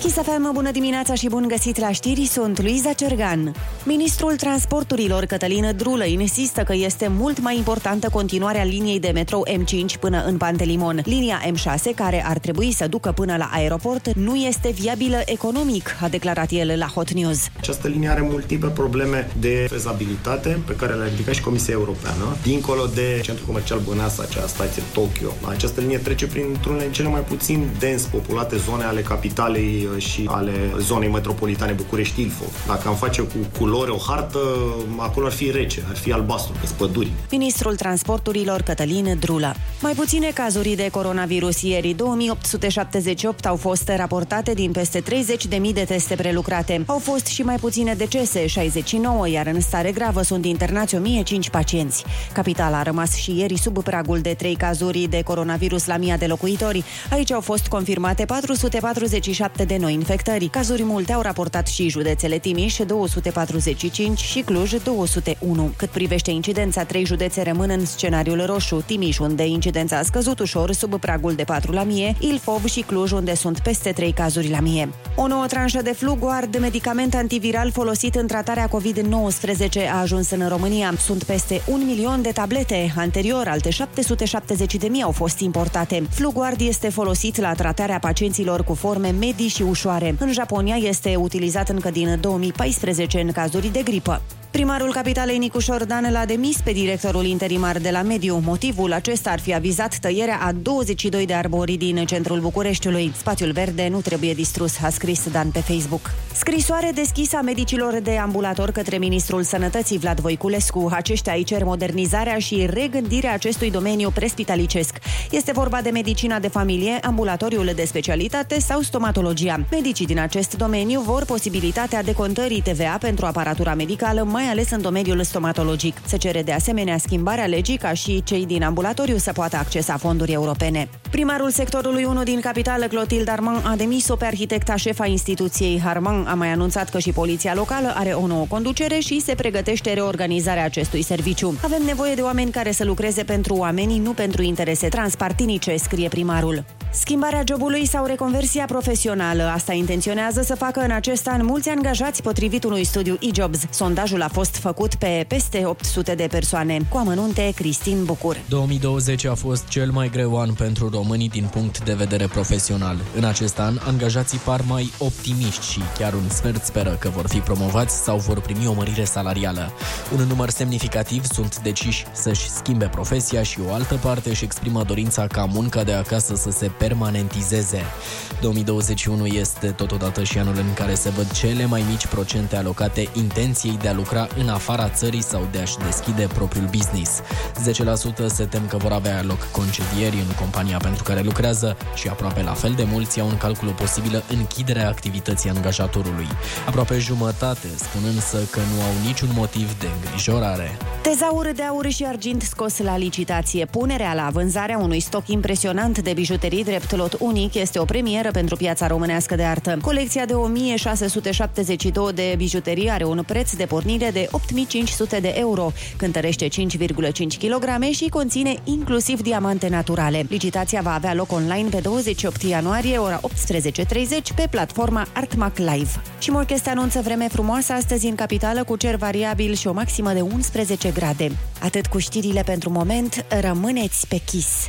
Chisafem, bună dimineața și bun găsit la știri, sunt Luiza Cergan. Ministrul Transporturilor, Cătălin Drulă, insistă că este mult mai importantă continuarea liniei de metrou M5 până în Pantelimon. Linia M6, care ar trebui să ducă până la aeroport, nu este viabilă economic, a declarat el la Hot News. Această linie are multiple probleme de fezabilitate pe care le-a ridicat și Comisia Europeană, dincolo de centrul comercial Băneasa, acea stație Tokyo. Această linie trece printr-unele cele mai puțin dens populate zone ale capitalei și ale zonei metropolitane București-Ilfov. Dacă am face cu culori o hartă, acolo ar fi rece, ar fi albastru, pe păduri. Ministrul Transporturilor Cătălin Drula. Mai puține cazuri de coronavirus ieri, 2878 au fost raportate din peste 30.000 de teste prelucrate. Au fost și mai puține decese, 69, iar în stare gravă sunt internați 1005 pacienți. Capitala a rămas și ieri sub pragul de 3 cazuri de coronavirus la mia de locuitori. Aici au fost confirmate 447 de noi infectări. Cazuri multe au raportat și județele Timiș, 245 și Cluj, 201. Cât privește incidența, trei județe rămân în scenariul roșu. Timiș, unde incidența a scăzut ușor sub pragul de 4 la mie, Ilfov și Cluj, unde sunt peste 3 cazuri la mie. O nouă tranșă de Fluguard, medicament antiviral folosit în tratarea COVID-19, a ajuns în România. Sunt peste un milion de tablete. Anterior, alte 770 de mii au fost importate. Fluguard este folosit la tratarea pacienților cu forme medii și ușoare. În Japonia este utilizat încă din 2014 în cazuri de gripă. Primarul capitalei Nicu Șordan l-a demis pe directorul interimar de la Mediu. Motivul acesta ar fi avizat tăierea a 22 de arbori din centrul Bucureștiului. Spațiul verde nu trebuie distrus, a scris Dan pe Facebook. Scrisoare deschisă a medicilor de ambulator către ministrul sănătății Vlad Voiculescu. Aceștia îi cer modernizarea și regândirea acestui domeniu prespitalicesc. Este vorba de medicina de familie, ambulatoriul de specialitate sau stomatologia. Medicii din acest domeniu vor posibilitatea decontării TVA pentru aparatura medicală, mai ales în domeniul stomatologic. Se cere de asemenea schimbarea legii ca și cei din ambulatoriu să poată accesa fonduri europene. Primarul sectorului 1 din capitală, Clotilde Armand, a demis-o pe arhitecta șefa instituției. Armand a mai anunțat că și poliția locală are o nouă conducere și se pregătește reorganizarea acestui serviciu. Avem nevoie de oameni care să lucreze pentru oamenii, nu pentru interese transpartinice, scrie primarul. Schimbarea jobului sau reconversia profesională. Asta intenționează să facă în acest an mulți angajați potrivit unui studiu e-jobs. Sondajul a fost făcut pe peste 800 de persoane. Cu amănunte, Cristin Bucur. 2020 a fost cel mai greu an pentru românii din punct de vedere profesional. În acest an, angajații par mai optimiști și chiar un sfert speră că vor fi promovați sau vor primi o mărire salarială. Un număr semnificativ sunt deciși să-și schimbe profesia și o altă parte își exprimă dorința ca munca de acasă să se permanentizeze. 2021 este totodată și anul în care se văd cele mai mici procente alocate intenției de a lucra în afara țării sau de a-și deschide propriul business. 10% se tem că vor avea loc concedieri în compania pentru care lucrează și aproape la fel de mulți au în calcul o posibilă închidere a activității angajatorului. Aproape jumătate spun însă că nu au niciun motiv de îngrijorare. Tezaur de aur și argint scos la licitație. Punerea la vânzarea unui stoc impresionant de bijuterii drept lot unic este o premieră pentru piața românească de artă. Colecția de 1672 de bijuterii are un preț de pornire de 8500 de euro, cântărește 5,5 kg și conține inclusiv diamante naturale. Licitația va avea loc online pe 28 ianuarie, ora 18.30, pe platforma Artmac Live. Și Morchest anunță vreme frumoasă astăzi în capitală cu cer variabil și o maximă de 11 grade. Atât cu știrile pentru moment, rămâneți pe Kiss.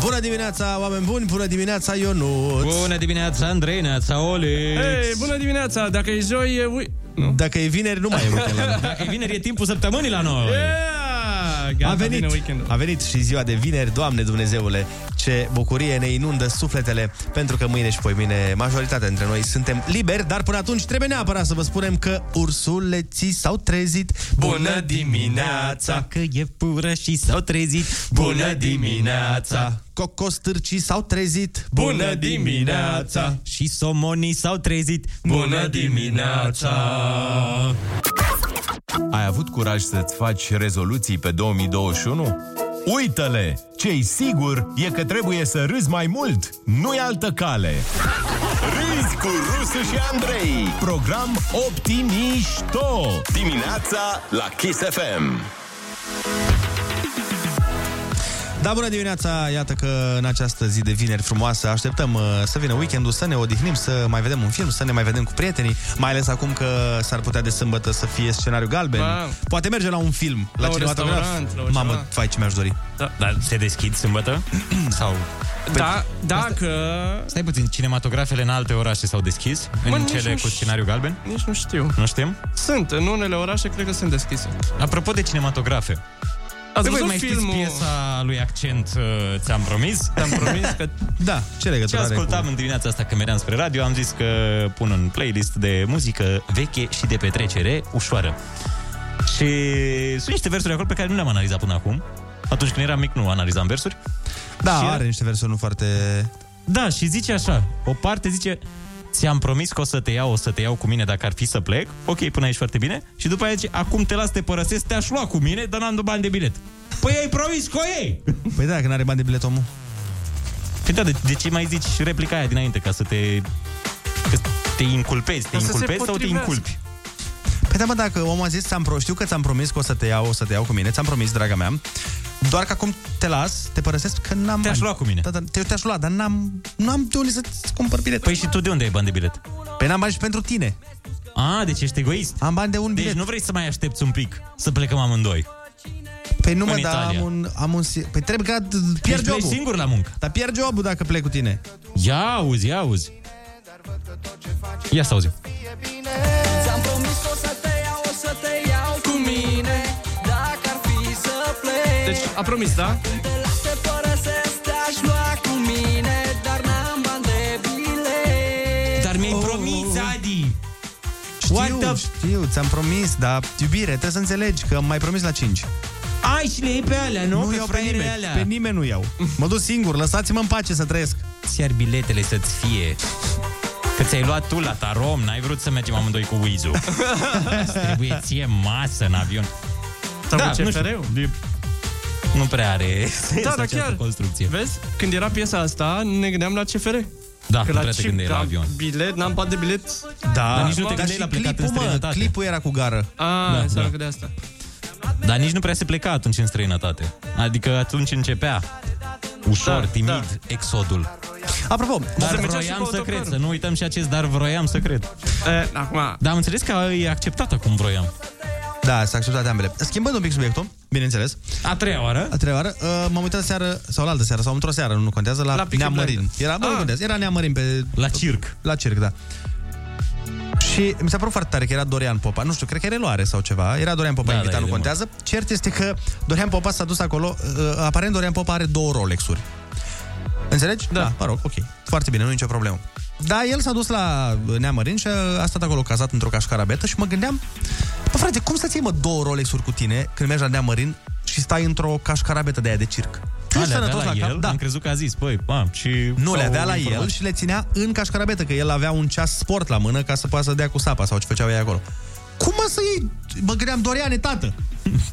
Bună dimineața, oameni buni! Bună dimineața, Ionuț! Bună dimineața, Andrei, neața, Olex! Hei, bună dimineața! Dacă e joi, e... Ui... Nu? Dacă e vineri, nu mai e weekend la noi. Dacă e vineri, e timpul săptămânii la noi! Yeah! Gata, a venit, vine weekendul. a venit și ziua de vineri, Doamne Dumnezeule, Ce bucurie ne inundă sufletele, pentru că mâine și poi mâine majoritatea dintre noi suntem liberi, dar până atunci trebuie neapărat să vă spunem că ursuleții s-au trezit. Bună dimineața! Că e pură și s-au trezit. Bună dimineața! Cocostârcii s-au trezit. Bună dimineața! Și somonii s-au trezit. Bună dimineața Ai avut curaj să-ți faci rezoluții pe 2021? Uită-le! Ce-i sigur e că trebuie să râzi mai mult, nu-i altă cale. Râzi cu Rusu și Andrei. Program Optimișto. Dimineața la Kiss FM. Da, bună dimineața! Iată că în această zi de vineri frumoasă așteptăm uh, să vină weekendul, să ne odihnim, să mai vedem un film, să ne mai vedem cu prietenii, mai ales acum că s-ar putea de sâmbătă să fie scenariu galben. Ba. Poate merge la un film, la, La un cinematograf. restaurant, la un Mamă, ceva. fai ce mi-aș dori. Da, Dar se deschid sâmbătă? Sau... da dacă... Stai puțin, cinematografele în alte orașe s-au deschis? Mă, în nici cele nu cu ș- scenariu galben? Nici nu știu. Nu știm? Sunt, în unele orașe cred că sunt deschise. Apropo de cinematografe, Ați voi văzut mai filmul? știți piesa lui Accent uh, Ți-am promis? Te-am promis că... Da, ce Ce legătură are ascultam cu... în dimineața asta când meream spre radio, am zis că pun un playlist de muzică veche și de petrecere ușoară. Și sunt niște versuri acolo pe care nu le-am analizat până acum. Atunci când eram mic nu analizam versuri. Da, Și- are niște versiuni nu foarte... Da, și zice așa, o parte zice Ți-am promis că o să te iau, o să te iau cu mine dacă ar fi să plec. Ok, până aici foarte bine. Și după aia zice, acum te las, te părăsesc, te-aș lua cu mine, dar n-am dat bani de bilet. Păi ai promis că o iei! Păi da, că n-are bani de bilet omul. Păi da, de, de ce mai zici replica aia dinainte? Ca să te... Că te inculpezi, te Ca să se inculpezi sau te potrivească. inculpi? Păi da, mă, dacă omul a zis, ți-am pro... știu că ți-am promis că o să te iau, o să te iau cu mine, ți-am promis, draga mea, doar că acum te las, te părăsesc, că n-am Te-aș bani. lua cu mine. Da, da, te, te-aș lua, dar n-am, nu am de unde să-ți cumpăr bilet. Păi și tu de unde ai bani de bilet? Păi n-am bani și pentru tine. A, deci ești egoist. Am bani de un Deci bilet. nu vrei să mai aștepți un pic să plecăm amândoi. Păi nu mă, în dar Italia. am un, am un... si- Păi trebuie că Deci pierd pleci jobul. singur la muncă. Dar pierd jobul dacă plec cu tine. Ia auzi, ia auzi. Ia să auzi. Ți-am promis că o să te iau, o să te iau cu mine Dacă ar fi să pleci Deci, a promis, da? Te las, te părăsesc, te-aș lua cu mine Dar n-am bani de bilet Dar mi-ai promis, Adi. Știu, What the- știu, ți-am promis, dar iubire, trebuie să înțelegi că am mai promis la 5. Ai și le iei pe alea, nu? Nu iau pe nimeni, alea. pe nimeni nu iau. Mă duc singur, lăsați-mă în pace să trăiesc. Ți iar biletele să-ți fie. Că ți-ai luat tu la Tarom, n-ai vrut să mergem amândoi cu Wizu. Îți trebuie ție masă în avion. Sau Da, cu nu știu. CFR-ul? Nu prea are sens Da, dar această chiar. construcție. Vezi? Când era piesa asta, ne gândeam la CFR. Da, Că nu la prea te chip, gândeai la am avion. bilet, n-am bani de bilet. Da, Dar nici nu te dar gândeai și la plecat în clipul, mă, străinătate. clipul era cu gară. A, Da, da, înseamnă da. că de asta. Dar nici nu prea se pleca atunci în străinătate. Adică atunci începea ușor, Da, timid, da. exodul. Apropo, Dar se mergea și vroiam cu să autocarul. cred, să nu uităm și acest dar vroiam să cred. E, acum, Dar am înțeles că e acceptat acum vroiam. da, s-a acceptat ambele. Schimbând un pic subiectul, bineînțeles, A treia oară? a treia oară, uh, m-am uitat seară, sau la altă seară, sau într-o seară, nu contează, la, La Peaky Neamărin. Blinders. Era, bă, nu Ah. contează, era Neamărin pe... La circ. La circ, da. Și mi s-a părut foarte tare că era Dorian Popa. Nu știu, cred că e reluare sau ceva. Era Dorian Popa Da, invitat, da, e nu de contează. Cert este că Dorian Popa s-a dus acolo. Uh, aparent Dorian Popa are două Rolex-uri. Înțelegi? Da. Mă rog, ok. Foarte bine, nu e nicio problemă. Da, el s-a dus la Neamărin și a stat acolo cazat într-o cașcarabetă și mă gândeam, bă frate, cum să-ți iei mă două Rolex-uri cu tine când mergi la Neamărin și stai într-o cașcarabetă de aia de circ? Tu A, ești le avea sănătos la cap? el? Da. Am crezut că a zis, păi, a, și... Nu, le sau avea la el informații. și le ținea în cașcarabetă, că el avea un ceas sport la mână ca să poată să dea cu sapa sau ce făceau ei acolo. Cum mă să iei? Mă gândeam, Doriane, tată,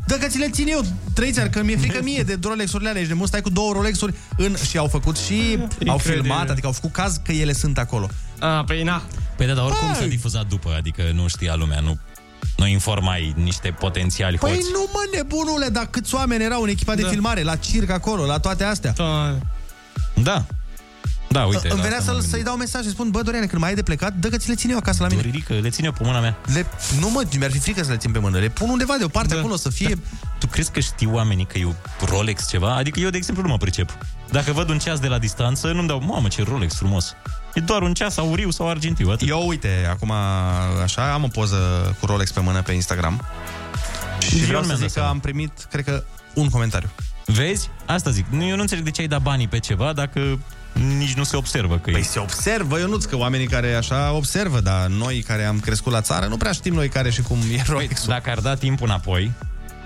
dacă ți le țin eu, trăiți că mi-e frică mie de Rolex-urile alea, ești de mult, stai cu două Rolex-uri în... și au făcut și, au filmat, adică au făcut caz că ele sunt acolo. a, păi na. Păi da, dar oricum Băi! s-a difuzat după, adică nu știa lumea, nu, nu informai niște potențiali Păi hoți. nu mă, nebunule, dar câți oameni erau în echipa de Da. filmare, la circ acolo, la toate astea. Da. Da. Da, uite. Îmi la venea asta să, m-am să-i gândit. dau mesaj și spun, bă, Doriane, când mai ai de plecat, dă că ți le țin eu acasă la mine. Dorirică, le ține eu pe mâna mea. Le, nu mă, mi-ar fi frică să le țin pe mână. Le pun undeva deoparte Da. acolo să fie... Tu crezi că știu oamenii că e o Rolex ceva? Adică eu, de exemplu, nu mă pricep. Dacă văd un ceas de la distanță, nu-mi dau, mamă, ce Rolex frumos. E doar un ceas auriu sau argintiu, atât. Eu, uite, acum așa, am o poză cu Rolex pe mână pe Instagram. Și Eu vreau nu să mi-am zic dat că seama. am primit, cred că, un comentariu. Vezi? Asta zic. Nu, Eu nu înțeleg de ce ai dat banii pe ceva dacă nici nu se observă că Păi e... se observă, eu nu că oamenii care așa observă, dar noi care am crescut la țară nu prea știm noi care și cum e Păi, Rolex-ul. dacă ar da timpul înapoi,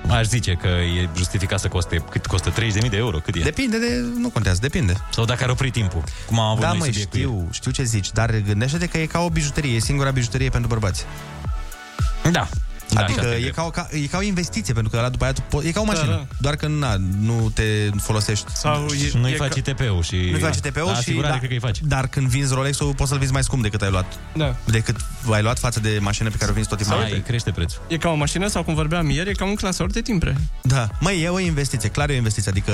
aș zice că e justificat să coste, cât costă 30.000 de euro, cât e? Depinde de... nu contează, depinde. Sau dacă ar opri timpul, cum am avut Da, noi măi, subiect cu el. știu, știu ce zici, dar gândește-te că e ca o bijuterie, e singura bijuterie pentru bărbați. Da. Da, adică așa te e ca, o, ca, e ca o investiție, pentru că ăla după aia tu po- e ca o Da, mașină, da. doar că na, nu te folosești. Sau e, Și nu-i e faci ca- ITP-ul și... Nu faci TP-ul la și asigurare da, cred că îi faci. Dar când vinzi Rolex-ul, poți să-l vinzi mai scump decât ai luat. Da. Decât ai luat față de mașină pe care o vinzi tot timpul. Ai, crește prețul. E ca o mașină sau cum vorbeam ieri, e ca un clasor de timbre. Da, măi, e o investiție, clar e o investiție, adică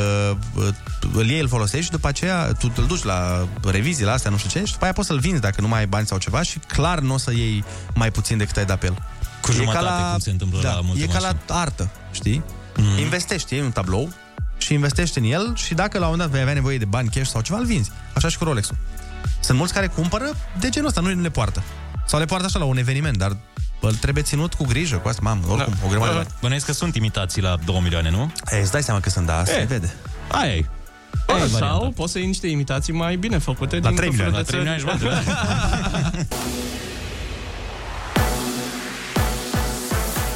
uh, îl iei, îl folosești și după aceea tu îl duci la revizii, la astea, nu știu ce, și după aia poți să-l vinzi dacă nu mai ai bani sau ceva și clar nu o să iei mai puțin decât ai dat pe el. Cu jumătate, cum se întâmplă da, la multe E ca mașini. la artă, știi? Mhm. Mm. Investești, iei un tablou și investești în el și dacă la un moment dat vei avea nevoie de bani cash sau ceva, îl vinzi. Așa și cu Rolex-ul. Sunt mulți care cumpără de genul ăsta, nu le poartă. Sau le poartă așa la un eveniment, dar îl trebuie ținut cu grijă, cu asta, mamă, oricum, o grămadă de bani. Bănuiesc că sunt imitații la 2 milioane, nu? E, îți dai seama că sunt, da, se E. vede. Aia e. Bă, Aia e sau varianta. poți să iei niște imitații mai bine făcute La din 3 tot felul milioane, de La 3 țări. milioane jumătate,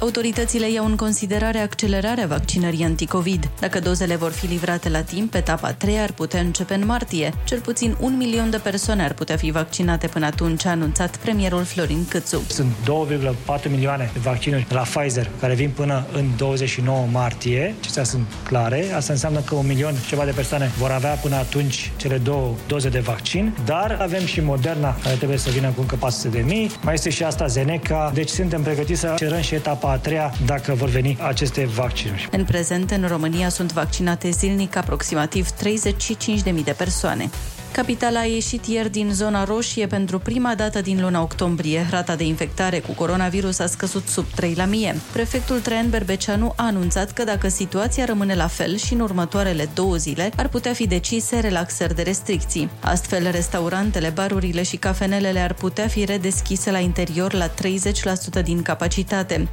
Autoritățile iau în considerare accelerarea vaccinării anticovid. Dacă dozele vor fi livrate la timp, etapa a treia ar putea începe în martie. Cel puțin un milion de persoane ar putea fi vaccinate până atunci, a anunțat premierul Florin Câțu. Sunt 2,4 milioane de vaccinuri de la Pfizer care vin până în 29 martie. Acestea sunt clare. Asta înseamnă că un milion și ceva de persoane vor avea până atunci cele două doze de vaccin. Dar avem și Moderna care trebuie să vină cu încă 400 de mii. Mai este și AstraZeneca. Deci suntem pregătiți să cerăm și etapa a treia dacă vor veni aceste vaccinuri. În prezent, în România sunt vaccinate zilnic aproximativ 35.000 de persoane. Capitala a ieșit ieri din zona roșie pentru prima dată din luna octombrie. Rata de infectare cu coronavirus a scăzut sub 3 la mie. Prefectul Traian Berbeceanu a anunțat că dacă situația rămâne la fel și în următoarele două zile, ar putea fi decise relaxări de restricții. Astfel, restaurantele, barurile și cafenelele ar putea fi redeschise la interior la 30% din capacitate.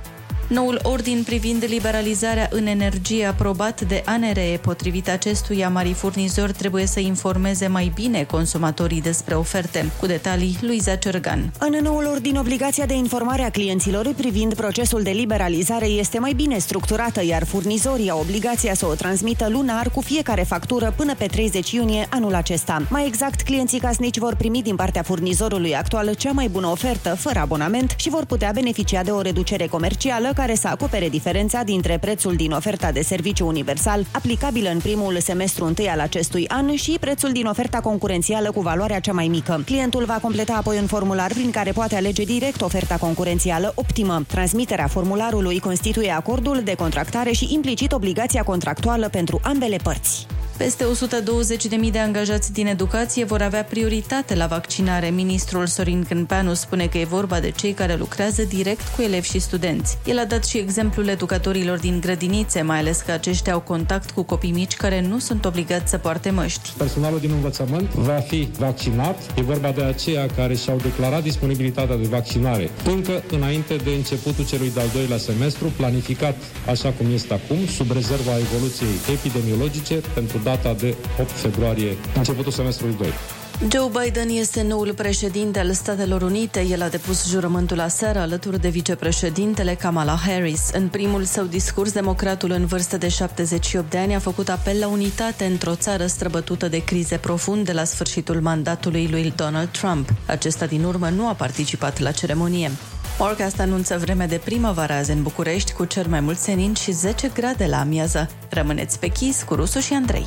Noul ordin privind liberalizarea în energie aprobat de ANRE, potrivit acestuia, mari furnizori trebuie să informeze mai bine consumatorii despre oferte. Cu detalii, Luiza Cergan. În noul ordin, obligația de informare a clienților privind procesul de liberalizare este mai bine structurată, iar furnizorii au obligația să o transmită lunar cu fiecare factură până pe 30 iunie anul acesta. Mai exact, clienții casnici vor primi din partea furnizorului actual cea mai bună ofertă, fără abonament, și vor putea beneficia de o reducere comercială care să acopere diferența dintre prețul din oferta de serviciu universal, aplicabilă în primul semestru întâi al acestui an, și prețul din oferta concurențială cu valoarea cea mai mică. Clientul va completa apoi un formular prin care poate alege direct oferta concurențială optimă. Transmiterea formularului constituie acordul de contractare și implicit obligația contractuală pentru ambele părți. Peste 120.000 de angajați din educație vor avea prioritate la vaccinare. Ministrul Sorin Câmpeanu spune că e vorba de cei care lucrează direct cu elevi și studenți. El a dat și exemplul educatorilor din grădinițe, mai ales că aceștia au contact cu copii mici care nu sunt obligați să poarte măști. Personalul din învățământ va fi vaccinat. E vorba de aceia care și-au declarat disponibilitatea de vaccinare încă înainte de începutul celui de-al doilea semestru, planificat așa cum este acum, sub rezerva evoluției epidemiologice pentru data de 8 februarie, începutul semestrului 2. Joe Biden este noul președinte al Statelor Unite. El a depus jurământul aseară alături de vicepreședintele Kamala Harris. În primul său discurs, democratul în vârstă de 78 de ani a făcut apel la unitate într-o țară străbătută de crize profunde la sfârșitul mandatului lui Donald Trump. Acesta din urmă nu a participat la ceremonie. Orcast anunță vreme de primăvară azi în București cu cer mai mult senin și 10 grade la amiază. Rămâneți pe chis cu Rusu și Andrei.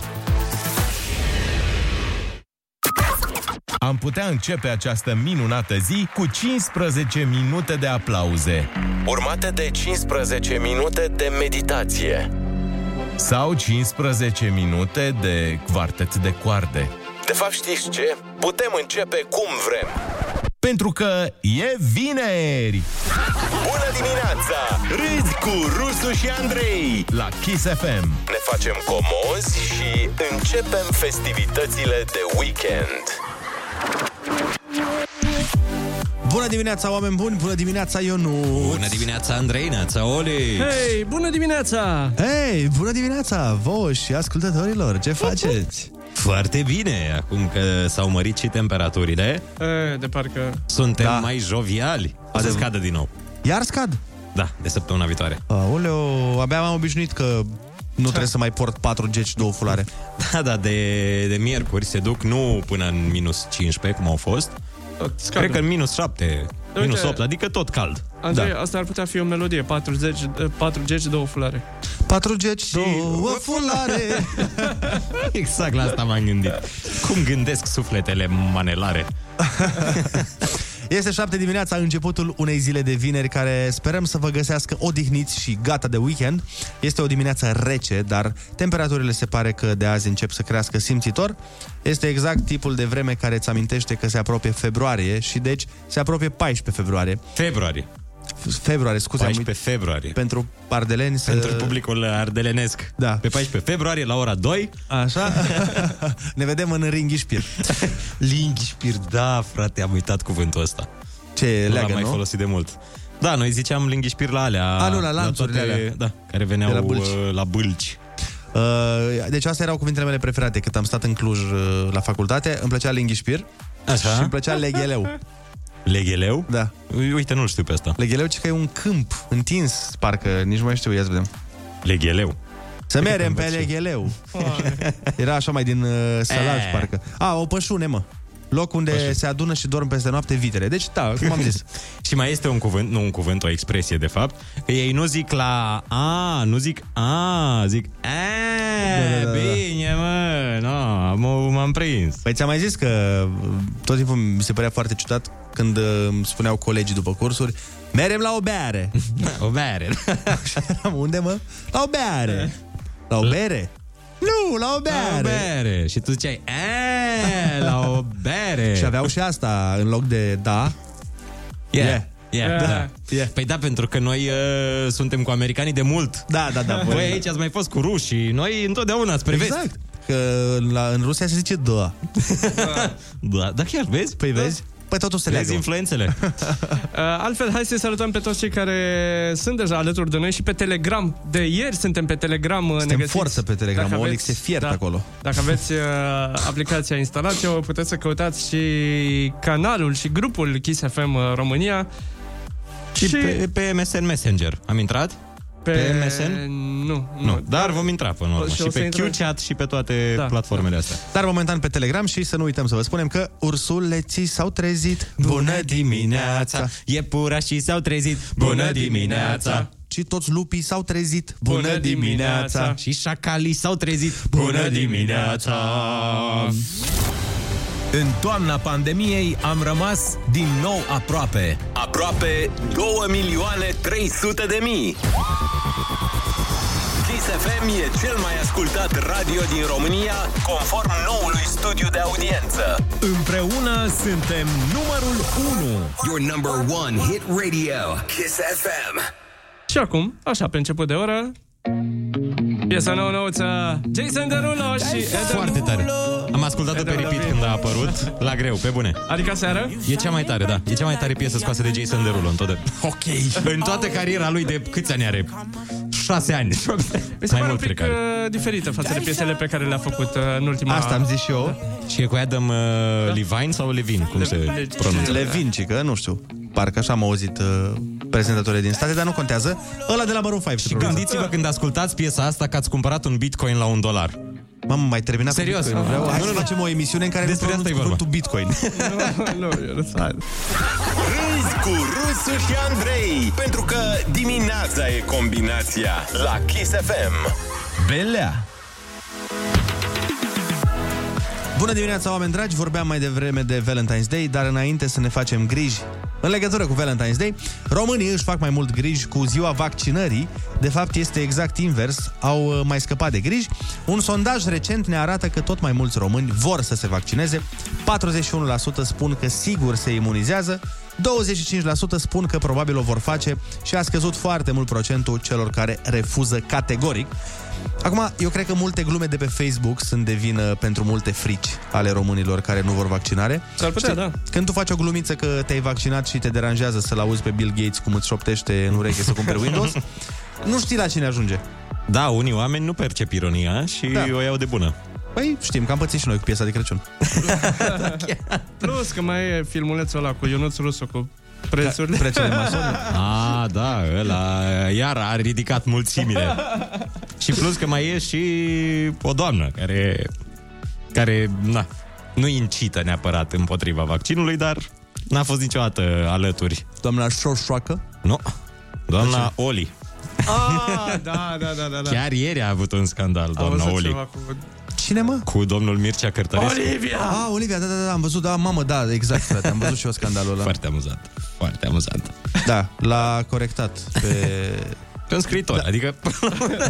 Am putea începe această minunată zi cu 15 minute de aplauze. Urmate de 15 minute de meditație. Sau 15 minute de quartet de coarde. De fapt, știți ce? Putem începe cum vrem. Pentru că e vineri! Bună dimineața! Râzi cu Rusu și Andrei la Kiss FM. Ne facem comozi și începem festivitățile de weekend. Bună dimineața, oameni buni! Bună dimineața, Ionuț! Bună dimineața, Andrei, neața, Oli! Hei, bună dimineața! Hei, bună dimineața, vouă și ascultătorilor! Ce faceți? Foarte bine, acum că s-au mărit și temperaturile, E, de parcă... suntem Da. mai joviali. O să scadă din nou. Iar scad? Da, de săptămâna viitoare. Aoleo, abia m-am obișnuit că nu trebuie să mai port patru geci, două fulare. Da, da, de, de miercuri se duc nu până în minus 15, cum au fost, Scadă. cred că în minus 7, Uite- minus 8, adică tot cald. Andrei, asta ar putea fi o melodie. 40, 4 geci, două fulare. Patru geci, două fulare. Exact la asta m-am gândit. Cum gândesc sufletele manelare? Este șapte dimineața, începutul unei zile de vineri care sperăm să vă găsească odihniți și gata de weekend. Este o dimineață rece, dar temperaturile se pare că de azi încep să crească simțitor. Este exact tipul de vreme care îți amintește că se apropie februarie și deci se apropie 14 februarie. Februarie. Februarie, scuze, am 14 februarie. pentru ardeleni să... Pentru publicul ardelenesc. Da. Pe 14 februarie, la ora 2. Așa? ne vedem în Ringhișpir. Linghișpir, da, frate, am uitat cuvântul ăsta. Ce Nu leagă, l-am mai nu? folosit de mult. Da, noi ziceam linghișpir la alea. A, nu, la lanțurile toate, alea. Da, care veneau De la la bâlci. bâlci. la bâlci. Uh, deci astea erau cuvintele mele preferate Cât am stat în Cluj uh, la facultate Îmi plăcea Linghișpir Așa. Și îmi plăcea Legheleu Legheleu? Da Uite, nu știu pe asta. Legheleu ce că e un câmp întins Parcă, nici nu mai știu, ia să vedem Legheleu. Să merem pe Legheleu Era așa mai din uh, sălaj, Eh. parcă A, o pășune, mă Loc unde Pășune. se adună și dorm peste noapte vitele Deci, da, cum am zis Și mai este un cuvânt, nu un cuvânt, o expresie de fapt, că ei nu zic la a, nu zic a, zic a, Da, da, da, da. bine, mă, no, m- m-am prins. Păi ți-am mai zis că uh, tot timpul mi se părea foarte ciudat Când uh, îmi spuneau colegii după cursuri Merem la o beare O bere. Eram, Unde, mă? La o beare La o bere? Nu, la o La o beare bere. Și tu ziceai, a, la o bere. Și aveau și asta în loc de da Yeah. Yeah. Yeah. Yeah. Da. Yeah. Păi da, pentru că noi uh, suntem cu americanii de mult. Da, da, da Voi aici ați mai fost cu rușii, noi întotdeauna spre vest. Exact Că la, în Rusia se zice da Da, da chiar, vezi? Păi vezi? Păi totul se Vezi leagă influențele. Uh, altfel, hai să salutăm pe toți cei care sunt deja alături de noi și pe Telegram. De ieri suntem pe Telegram. uh, ne Suntem găsiți. forță pe Telegram, Dacă Olix se fiert acolo. Dacă aveți uh, aplicația instalată, o puteți să căutați și canalul și grupul Kiss FM uh, România. Și, și pe, pe MSN Messenger. Am intrat? Pe, pe MSN? Nu, Nu, dar vom intra până la urmă. Și Și, o să pe intrăm. QChat și pe toate Da, platformele astea. Dar momentan pe Telegram și să nu uităm să vă spunem că ursuleții s-au trezit. Iepurașii s-au trezit. Și toți lupii s-au trezit. Și șacalii s-au trezit În toamna pandemiei am rămas din nou aproape. Aproape 2 milioane 300 de mii. Kiss FM e cel mai ascultat radio din România, conform noului studiu de audiență. Împreună suntem numărul 1. Your number one hit radio, Kiss FM. Și acum, așa, pe început de oră, piesa nouă nouță, Jason Derulo și Eden Foarte tare. Am ascultat-o pe repeat când a apărut, la greu, pe bune. Adică seară? E cea mai tare, da. E cea mai tare piesă scoasă de Jason Derulo în tot Ok. În toată cariera lui de câți ani are? Șase ani. Mi se mai pare un mult, pic cred că are. uh, diferită față de piesele pe care le-a făcut uh, în ultima... Asta am zis și eu Și e cu Adam uh, Levine sau Levin, cum se Le- pronunță? Levin, cică, nu știu Parcă așa am auzit uh, prezentatorii din state Dar nu contează Ăla de la Maroon 5 Și gândiți-vă când ascultați piesa asta că ați cumpărat un bitcoin la un dolar. Mamă, mai terminat cu Serios? Bitcoin, vreau. Hai Nu, să nu, nu. facem o emisiune în care Despre nu asta e pronunț vorba. cuvântul Bitcoin nu, eu nu Râzi cu Rusu și Andrei, pentru că dimineața e combinația la Kiss FM. Belea Bună dimineața, oameni dragi! Vorbeam mai devreme de Valentine's Day, dar înainte să ne facem griji în legătură cu Valentine's Day, românii își fac mai mult griji cu ziua vaccinării. De fapt, este exact invers, au uh, mai scăpat de griji. Un sondaj recent ne arată că tot mai mulți români vor să se vaccineze. 41% spun că sigur se imunizează, 25% spun că probabil o vor face și a scăzut foarte mult procentul celor care refuză categoric. Acum, eu cred că multe glume de pe Facebook sunt de vină pentru multe frici ale românilor care nu vor vaccinare. S-ar putea, Știi, da. Când tu faci o glumiță că te-ai vaccinat și te deranjează să-l auzi pe Bill Gates cum îți șoptește în ureche să cumperi Windows, nu știi la cine ajunge. Da, unii oameni nu percep ironia și Da. o iau de bună. Păi știm că am pățit și noi cu piesa de Crăciun. Plus că mai e filmulețul ăla cu Ionuț Rusu cu prețurile. Prețurile masone. A, da, ăla iar a ridicat mulțimile. și plus că mai e și o doamnă care, care na, nu incită neapărat împotriva vaccinului, dar n-a fost niciodată alături. Doamna Șoșoacă? Nu. Doamna Oli. Ah, da, da, da, da, da. Chiar ieri a avut un scandal, Am doamna văzut Oli. ceva cu... Cine, mă? Cu domnul Mircea Cărtărescu. Ah, Olivia, da, da, da, am văzut, da, mamă, da, exact, frate, am văzut și eu scandalul ăla. Foarte amuzant. Foarte amuzant. Da, l-a corectat pe... Pe un scriitor, da. adică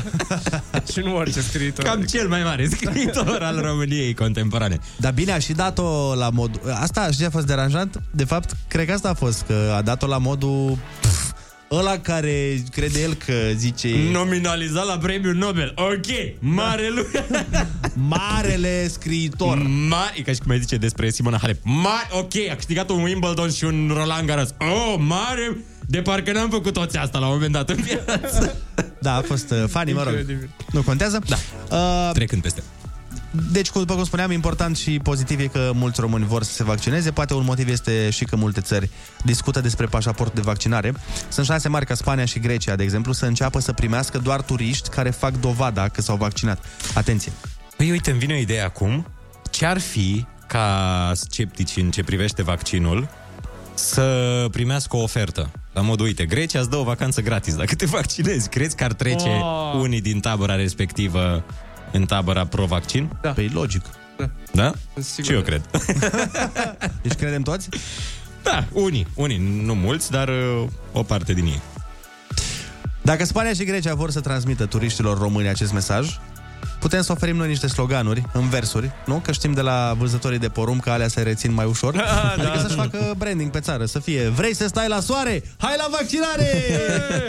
Și nu orice scriitor. cam cel mai mare scriitor al României contemporane. Dar bine, a și dat-o la mod... Asta, știi ce a fost deranjant? De fapt, cred că asta a fost, că a dat-o la modul... Pf, ăla care crede el că zice... Nominalizat la premiul Nobel. Ok, mare lui. Marele scriitor. Mare, e ca și cum ai zice despre Simona Halep. Mare, ok, a câștigat un Wimbledon și un Roland Garros. Oh, mare, de parcă n-am făcut toți asta la un moment dat în viață. Da, a fost uh, funny, mă rog. Incredibil. Nu contează? Da. Uh, Trecând peste. Deci, cu- după cum spuneam, important și pozitiv e că mulți români vor să se vaccineze. Poate un motiv este și că multe țări discută despre pașaport de vaccinare. Sunt șanse mari ca Spania și Grecia, de exemplu, să înceapă să primească doar turiști care fac dovada că s-au vaccinat. Atenție! Păi uite, îmi vine o idee acum. Ce-ar fi ca sceptici în ce privește vaccinul să primească o ofertă? La modul, uite, Grecia îți dă o vacanță gratis dacă te vaccinezi. Crezi că ar trece Oh. unii din tabăra respectivă în tabăra pro-vaccin? Da. Păi logic. Da? Sigur. Și eu cred. Deci credem toți? Da, unii, unii, nu mulți, dar uh, o parte din ei. Dacă Spania și Grecia vor să transmită turiștilor români acest mesaj, putem să oferim noi niște sloganuri în versuri, nu? Că știm de la vânzătorii de porumb că alea se rețin mai ușor. Da, adică da. să-și facă branding pe țară, să fie vrei să stai la soare? Hai la vaccinare!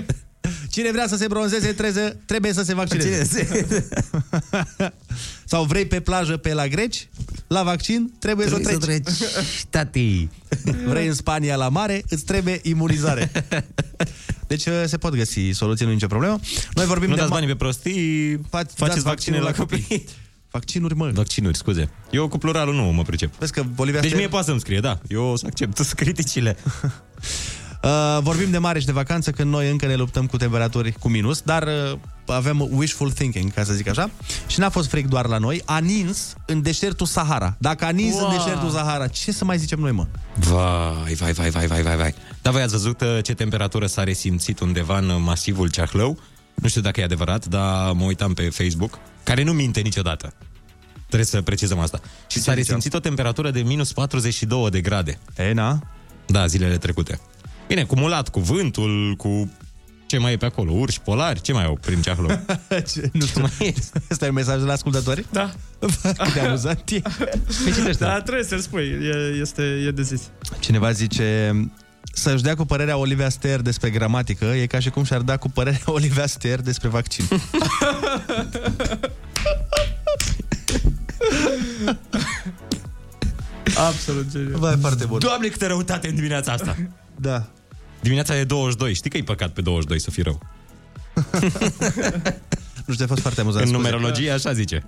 Cine vrea să se bronzeze treze, trebuie să se vaccineze. Sau vrei pe plajă pe la greci? La vaccin trebuie, să treci. Tati. Vrei în Spania la mare? Îți trebuie imunizare. Deci uh, se pot găsi soluții, nu e nicio problemă. Noi vorbim Nu de dați ma- banii pe prostii, Faci- faceți dați vaccine la copii. Vaccinuri, mă. Vaccinuri, scuze. Eu cu pluralul nu mă pricep. Vezi că Bolivia Deci Ster- mie poate să-mi scrie, da. Eu o să accept criticile. Uh, vorbim de mare și de vacanță când noi încă ne luptăm cu temperaturi cu minus, dar uh, avem wishful thinking, ca să zic așa. Și n-a fost frig doar la noi, a nins în deșertul Sahara. Dacă a nins Wow. în deșertul Sahara, ce să mai zicem noi, mă? Vai, vai, vai, vai, vai, vai, vai. Dar voi ați văzut uh, ce temperatură s-a resimțit undeva în uh, masivul Ceahlău? Nu știu dacă e adevărat, dar mă uitam pe Facebook, care nu minte niciodată. Trebuie să precizăm asta. Și s-a resimțit o temperatură de minus 42 de grade. E, na? Da, zilele trecute. Bine, cumulat cu vântul, cu ce mai e pe acolo, urși polari, ce mai au prin Ceahlău? ce, nu știu. Asta e un mesaj de la ascultători? Da. Cât de amuzant e. Păi citește. Da, trebuie să-l spui. E, este, e de zis. Cineva zice să-și dea cu părerea Olivia Ster despre gramatică e ca și cum și-ar da cu părerea Olivia Ster despre vaccin. Absolut genial. Vai, foarte bun. Doamne, câtă răutate în dimineața asta! Da. Dimineața e 22. Știi că e păcat pe 22 să fii rău. Nu știu, a fost foarte amuzant. În scuze. numerologie așa zice.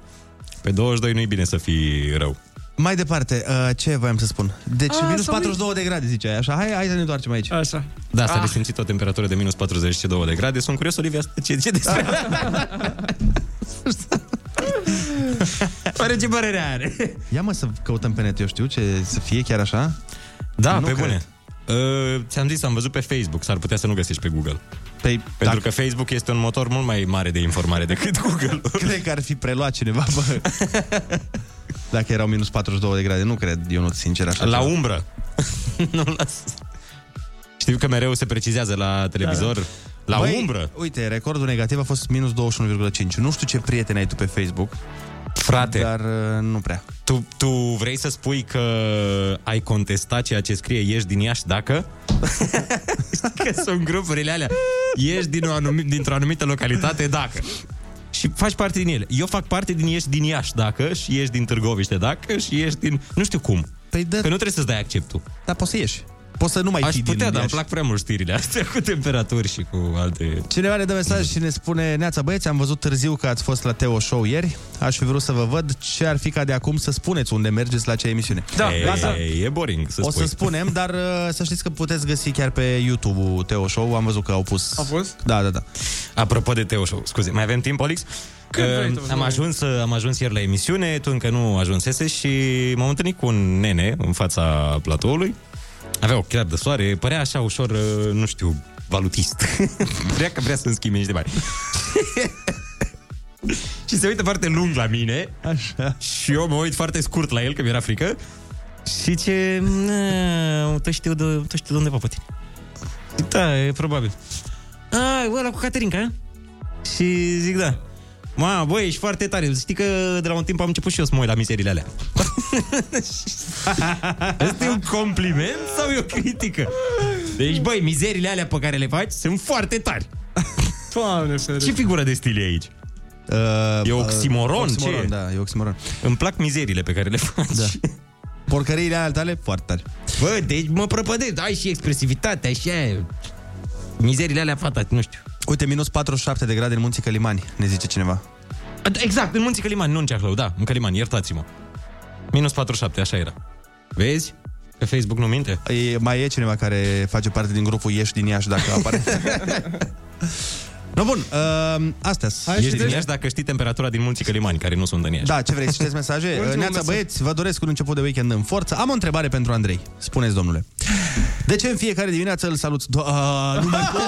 Pe 22 nu e bine să fii rău. Mai departe, uh, ce voiam să spun? Deci A, minus să uit. 42 de grade, ziceai, așa? Hai, hai să ne întoarcem aici. Așa. Da, s-a Ah. resimțit o temperatură de minus 42 de grade. Sunt curios, Olivia, ce, ce despre... Oare ce părere are? Ia mă să căutăm pe net, eu știu ce să fie chiar așa. Da, Nu pe cred. bune. Uh, ți-am zis, am văzut pe Facebook, s-ar putea să nu găsești pe Google. Păi, Pentru că Facebook este un motor mult mai mare de informare decât Google. Cred că ar fi preluat cineva, bă. Dacă erau minus 42 de grade, nu cred, eu nu sincer așa. La ceva. umbră. nu las. Știu că mereu se precizează la televizor. La Băi, umbră. Uite, recordul negativ a fost minus 21,5. Nu știu ce prieteni ai tu pe Facebook, Frate, dar uh, nu prea. Tu, tu vrei să spui că ai contestat ceea ce scrie Ești din Iași dacă? Știi că sunt grupurile alea. Ești din o anumi, dintr-o anumită localitate dacă. Și faci parte din ele. Eu fac parte din Ești din Iași dacă și ești din Târgoviște dacă și ești din... Nu știu cum. Păi de... Că nu trebuie să-ți dai acceptul. Dar poți să ieși. Poți să nu mai Aș fii putea, din dar îmi Iași. plac prea mult știrile astea cu temperaturi și cu alte... Cineva ne dă mesaj și ne spune Neața băieți, am văzut târziu că ați fost la Teo Show ieri Aș fi vrut să vă văd ce ar fi ca de acum să spuneți unde mergeți la ce emisiune e, Gata. e boring să O spui. să spunem, dar uh, să știți că puteți găsi chiar pe YouTube-ul Teo Show Am văzut că au pus Au pus? Da, da, da Apropo de Teo Show, scuze, mai avem timp, Olix? Cât Că vrei tu, am nu. ajuns, am ajuns ieri la emisiune, tu încă nu ajunsese și m-am întâlnit cu un nene în fața platoului. Avea ochelari de soare, părea așa ușor, uh, nu știu, valutist. vrea că vrea să-mi schimbe niște bani. și se uită foarte lung la mine Așa. și eu mă uit foarte scurt la el, că mi-era frică. Și ce... "Nă, Tu știu de, tu știu de undeva pe tine. Zic, Da, e probabil. A, ăla cu Caterinca, a? Și zic, da. Ma, băi, ești foarte tare. Știi că de la un timp am început și eu să mă uit la mizerile alea. Este un compliment sau e o critică? Deci, băi, mizerile alea pe care le faci sunt foarte tari. Doamne ferește. Ce figură de stil e aici? Uh, E oximoron, oximoron, ce e? da, e oximoron Îmi plac mizerile pe care le faci. Da. Porcăriile ale tale, foarte tare Bă, deci mă prăpădesc, ai și expresivitate, așa. Mizerile alea, fata, nu știu. Uite, minus 47 de grade în Munții Călimani, ne zice cineva Exact, în Munții Călimani, nu în Ceahlău, da, în Călimani, iertați-mă. Minus 47, așa era. Vezi? Că Facebook nu minte? e, Mai e cineva care face parte din grupul Ieși din Iași dacă apare No, bun, uh, astea Ești din Iași dacă știi temperatura din Munții Călimani, care nu sunt în Iași. Da, ce vrei, să citeți mesaje? Ultimul Neața mesaj. băieți, vă doresc un început de weekend în forță. Am o întrebare pentru Andrei. Spuneți, domnule. De ce în fiecare dimineață îl salut... Do- a, nu mai pot!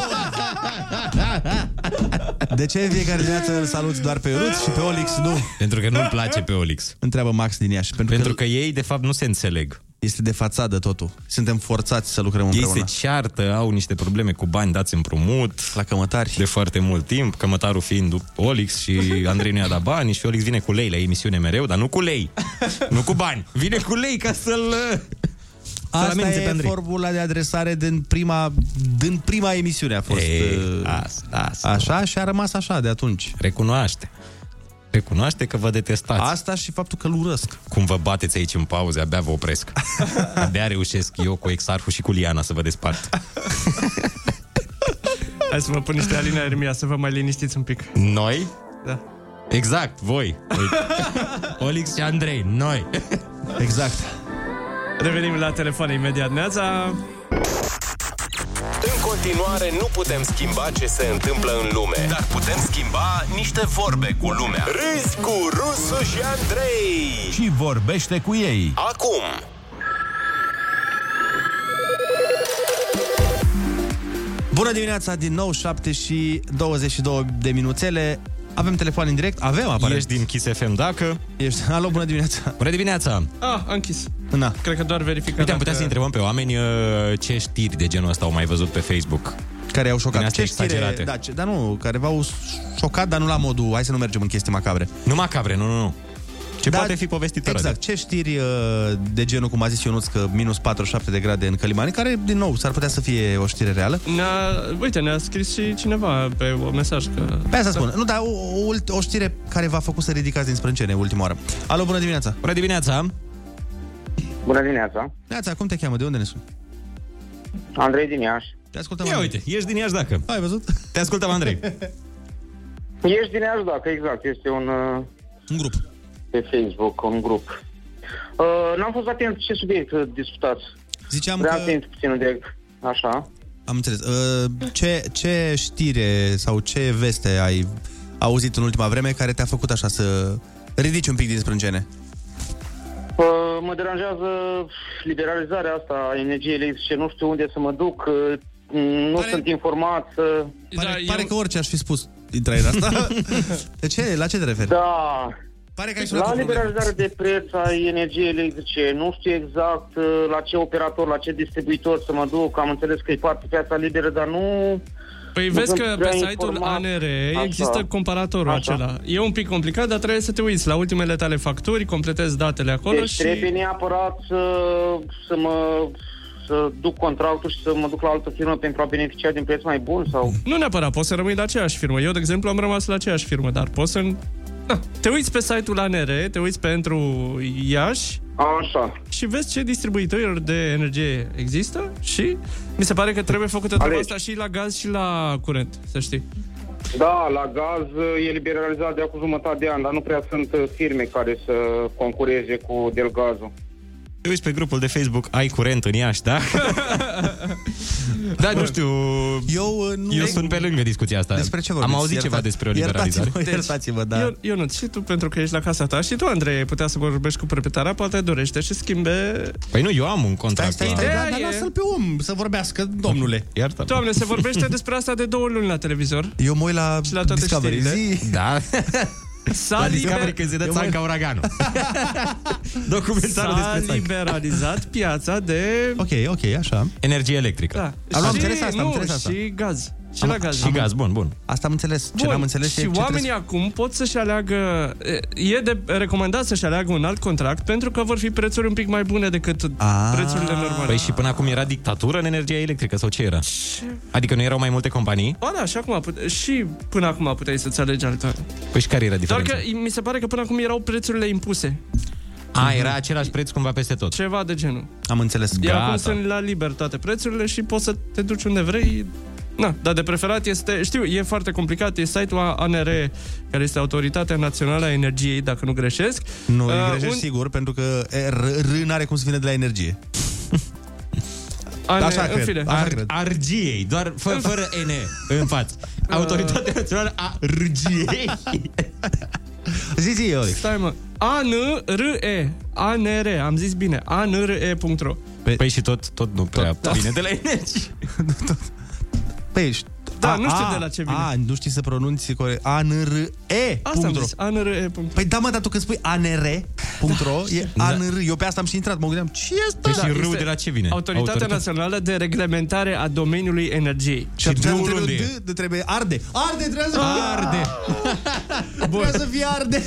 De ce în fiecare dimineață îl salut doar pe Ionuț și pe Olix nu? Pentru că nu-mi place pe Olix. Întreabă Max din Iași. Pentru, Pentru că ei, de fapt, nu se înțeleg. Este de fațadă totul. Suntem forțați să lucrăm Ei împreună. se ceartă, au niște probleme cu bani dați împrumut. La cămătari. De foarte mult timp. Cămătarul fiind Olix și Andrei nu i-a dat bani și Olix vine cu lei la emisiune mereu, dar nu cu lei. nu cu bani. Vine cu lei ca să-l... să-l Asta amenințe pe e Andrei. formula de adresare din prima, din prima emisiune a fost. Ei, uh, asta, asta. Așa și a rămas așa de atunci. Recunoaște. Recunoaște că vă detestați. Asta și faptul că îl urăsc. Cum vă bateți aici în pauze, abia vă opresc. abia reușesc eu cu Exarhu și cu Liana să vă despart. Hai să vă pun niște aline Ermia, să vă mai liniștiți un pic. Noi? Da. Exact, voi. Olix și Andrei, noi. Exact. Revenim la telefon imediat. Neața, În continuare, nu putem schimba ce se întâmplă în lume, dar putem schimba niște vorbe cu lumea. Râzi cu Rusu și Andrei. Și vorbește cu ei. Acum, Bună dimineața, din nou 7 și 22 de minuțele. Avem telefon în direct? Avem, aparent. Ești din Kiss FM dacă... Ești. Alo, bună dimineața. Bună dimineața! ah, am închis. Na. Cred că doar verificat. Uite, am putea dacă- să întrebăm pe oameni uh, ce știri de genul ăsta au mai văzut pe Facebook. Care au Din șocat. astea Ce știre, exagerate. da, ce, dar nu, care v-au șocat, dar nu la modul, hai să nu mergem în chestii macabre. Nu macabre, nu, nu, nu. Ce Da, poate fi povestit pe Exact. Ce știri uh, de genul, cum a zis Ionuț, că minus 47 de grade în Călimani, care, din nou, s-ar putea să fie o știre reală? Ne-a, uite, ne-a scris și cineva pe un mesaj că... Pe asta spun. Nu, dar o, o, o știre care v-a făcut să ridicați din sprâncene ultima oară. Alo, bună dimineața! Bună dimineața! Bună dimineața! Neața, cum te cheamă? De unde ne suni? Andrei din Iași. Te ascultăm, Ia Andrei. uite, ești din Iași dacă. Ai văzut? Te ascultăm, Andrei. Ești din Iași, dacă exact. Este un, uh, Un grup. pe Facebook, un grup. Uh, n-am fost atent ce subiect uh, discutați. Ziceam Vreau că... să intru puțin în direct. Așa. Am înțeles. Uh, Ce, ce știre sau ce veste ai auzit în ultima vreme care te-a făcut așa să ridici un pic din sprâncene? Uh, mă deranjează liberalizarea asta a energiei electrice. Nu știu unde să mă duc. uh, Nu Pare- sunt informat. uh, Pare, Da, pare eu- că orice aș fi spus intra în asta. de ce? La ce te referi? Da. Pare că ai sunat La cu probleme. liberalizare de preț a energiei electrice, nu știu exact uh, la ce operator, la ce distribuitor să mă duc. Am înțeles că e parte piața liberă, dar nu Păi Nu vezi sunt că prea pe site-ul informat. ANR Așa. există comparatorul Așa. acela. E un pic complicat, dar trebuie să te uiți la ultimele tale facturi, completezi datele acolo Deci și... trebuie neapărat să, să mă să duc contractul și să mă duc la altă firmă pentru a beneficia din preț mai bun sau... Nu neapărat, poți să rămâi la aceeași firmă. Eu, de exemplu, am rămas la aceeași firmă, dar poți să... Da, te uiți pe site-ul ANR, te uiți pentru Iași Așa. și vezi ce distribuitori de energie există și mi se pare că trebuie făcută treaba Alegi. asta și la gaz și la curent, să știi. Da, la gaz e liberalizat de acum jumătate de an, dar nu prea sunt uh, firme care să concureze cu Delgazul. Te uiți pe grupul de Facebook Ai curent în Iași, da? da, nu știu Eu, uh, nu... Eu sunt pe lângă discuția asta Despre ce Am vorbiți? auzit ceva Iertați- despre o liberalizare Iertați-vă, iertați-vă, da. Eu, eu nu, și tu pentru că ești la casa ta și tu, Andrei, ai putea să vorbești cu proprietarea, poate dorește și schimbe... Păi nu, eu am un Stai, contract stai, la- stai, Ideea da, dar e- lasă-l pe om să vorbească, domnule. Iartă Doamne, se vorbește despre asta de două luni la televizor. Eu mă uit la, Și la toate Discovery știrile. zi. Da S-a La liber- Discovery când se dă Eu mă- țanca uraganul Documentarul S-a despre țanca liberalizat piața de... Ok, ok, așa. Energie electrică Da. Am și, înțeles asta, am nu, înțeles asta. și gaz. Și Am- la gaz. Și gaz, bun, bun Asta am înțeles. Ce Bun, n-am înțeles și e ce oamenii trebuie acum pot să-și aleagă E de recomandat să-și aleagă un alt contract Pentru că vor fi prețuri un pic mai bune decât Ah. prețurile normale Păi și până acum era dictatură în energia electrică sau ce era? Adică nu erau mai multe companii? Ba da, și acum pute- și până acum puteai să-ți alegi altă. Păi și care era Doar diferența? că mi se pare că până acum erau prețurile impuse. A, era același preț cumva peste tot Ceva de genul. să... Am înțeles. Iar Gata. acum sunt la liber toate prețurile și poți să te duci unde vrei. Na, dar de preferat este, știu, e foarte complicat, e site-ul ANR, care este Autoritatea Națională a Energiei, dacă nu greșesc. Nu, Uh, uh, greșești un- sigur, pentru că e, R, R n-are cum să vină de la energie. ANR, Așa în cred. fine. Așa Ar, cred. argiei, doar fă, fără N în față Autoritatea Națională a Argiei Zi, zi, eu. Stai mă. A-N-R-E. A-N-R. Am zis bine. A-N-R-E.ro. Păi și tot, tot nu prea Da. vine de la energie Păi, ești... Da, nu știu de la ce vine. A, nu știi să pronunți corect. A, N, R, E. Asta am punct ro. zis. A-N-R-E. Păi da, mă, dar tu când spui ANR.ro, e ANR. Eu pe asta am și intrat, mă gândeam, ce este? Păi Da. și râul este de la ce vine? Autoritatea Autoritatea- Națională de Reglementare a Domeniului Energiei. Și atunci drumul trebuie unde e? D, de trebuie arde. Arde, trebuie să Arde Trebuie să fie arde.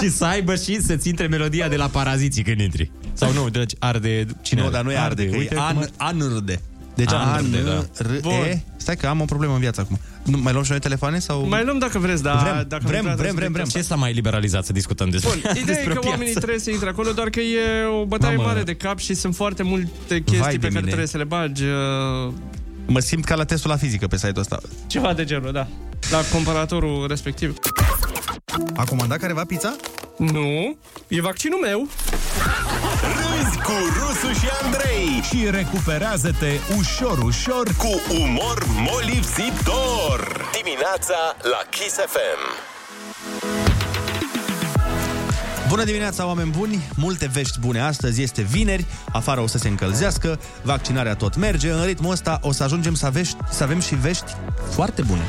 Și să aibă și să-ți intre melodia de la paraziții când intri Sau nu, deci arde Cine Nu, dar nu e arde, că Uite e cum an, ar- anrde. Deci Anrde, da. A-N-R-E. Bun. Stai că am o problemă în viață acum. Nu, mai luăm și noi telefoane sau... Mai luăm dacă vreți, dar... Vrem, dacă vrem, nu prea vrem, vrem, trebuie vrem. Ce s-a mai liberalizat să discutăm despre Bun, ideea e despre că piață? oamenii trebuie să intre acolo, doar că e o bătaie Mamă. mare de cap și sunt foarte multe chestii Vai de pe care mine. trebuie să le bagi. uh, Mă simt ca la testul la fizică pe site-ul ăsta. Ceva de genul, da. La comparatorul respectiv. A comandat careva pizza? Nu, e vaccinul meu. Râzi cu Rusu și Andrei și recuperează-te ușor, ușor cu umor molipsitor. Dimineața la Kiss FM. Bună dimineața, oameni buni! Multe vești bune astăzi, este vineri, afară o să se încălzească, vaccinarea tot merge, în ritmul ăsta o să ajungem să, avești, să avem și vești foarte bune.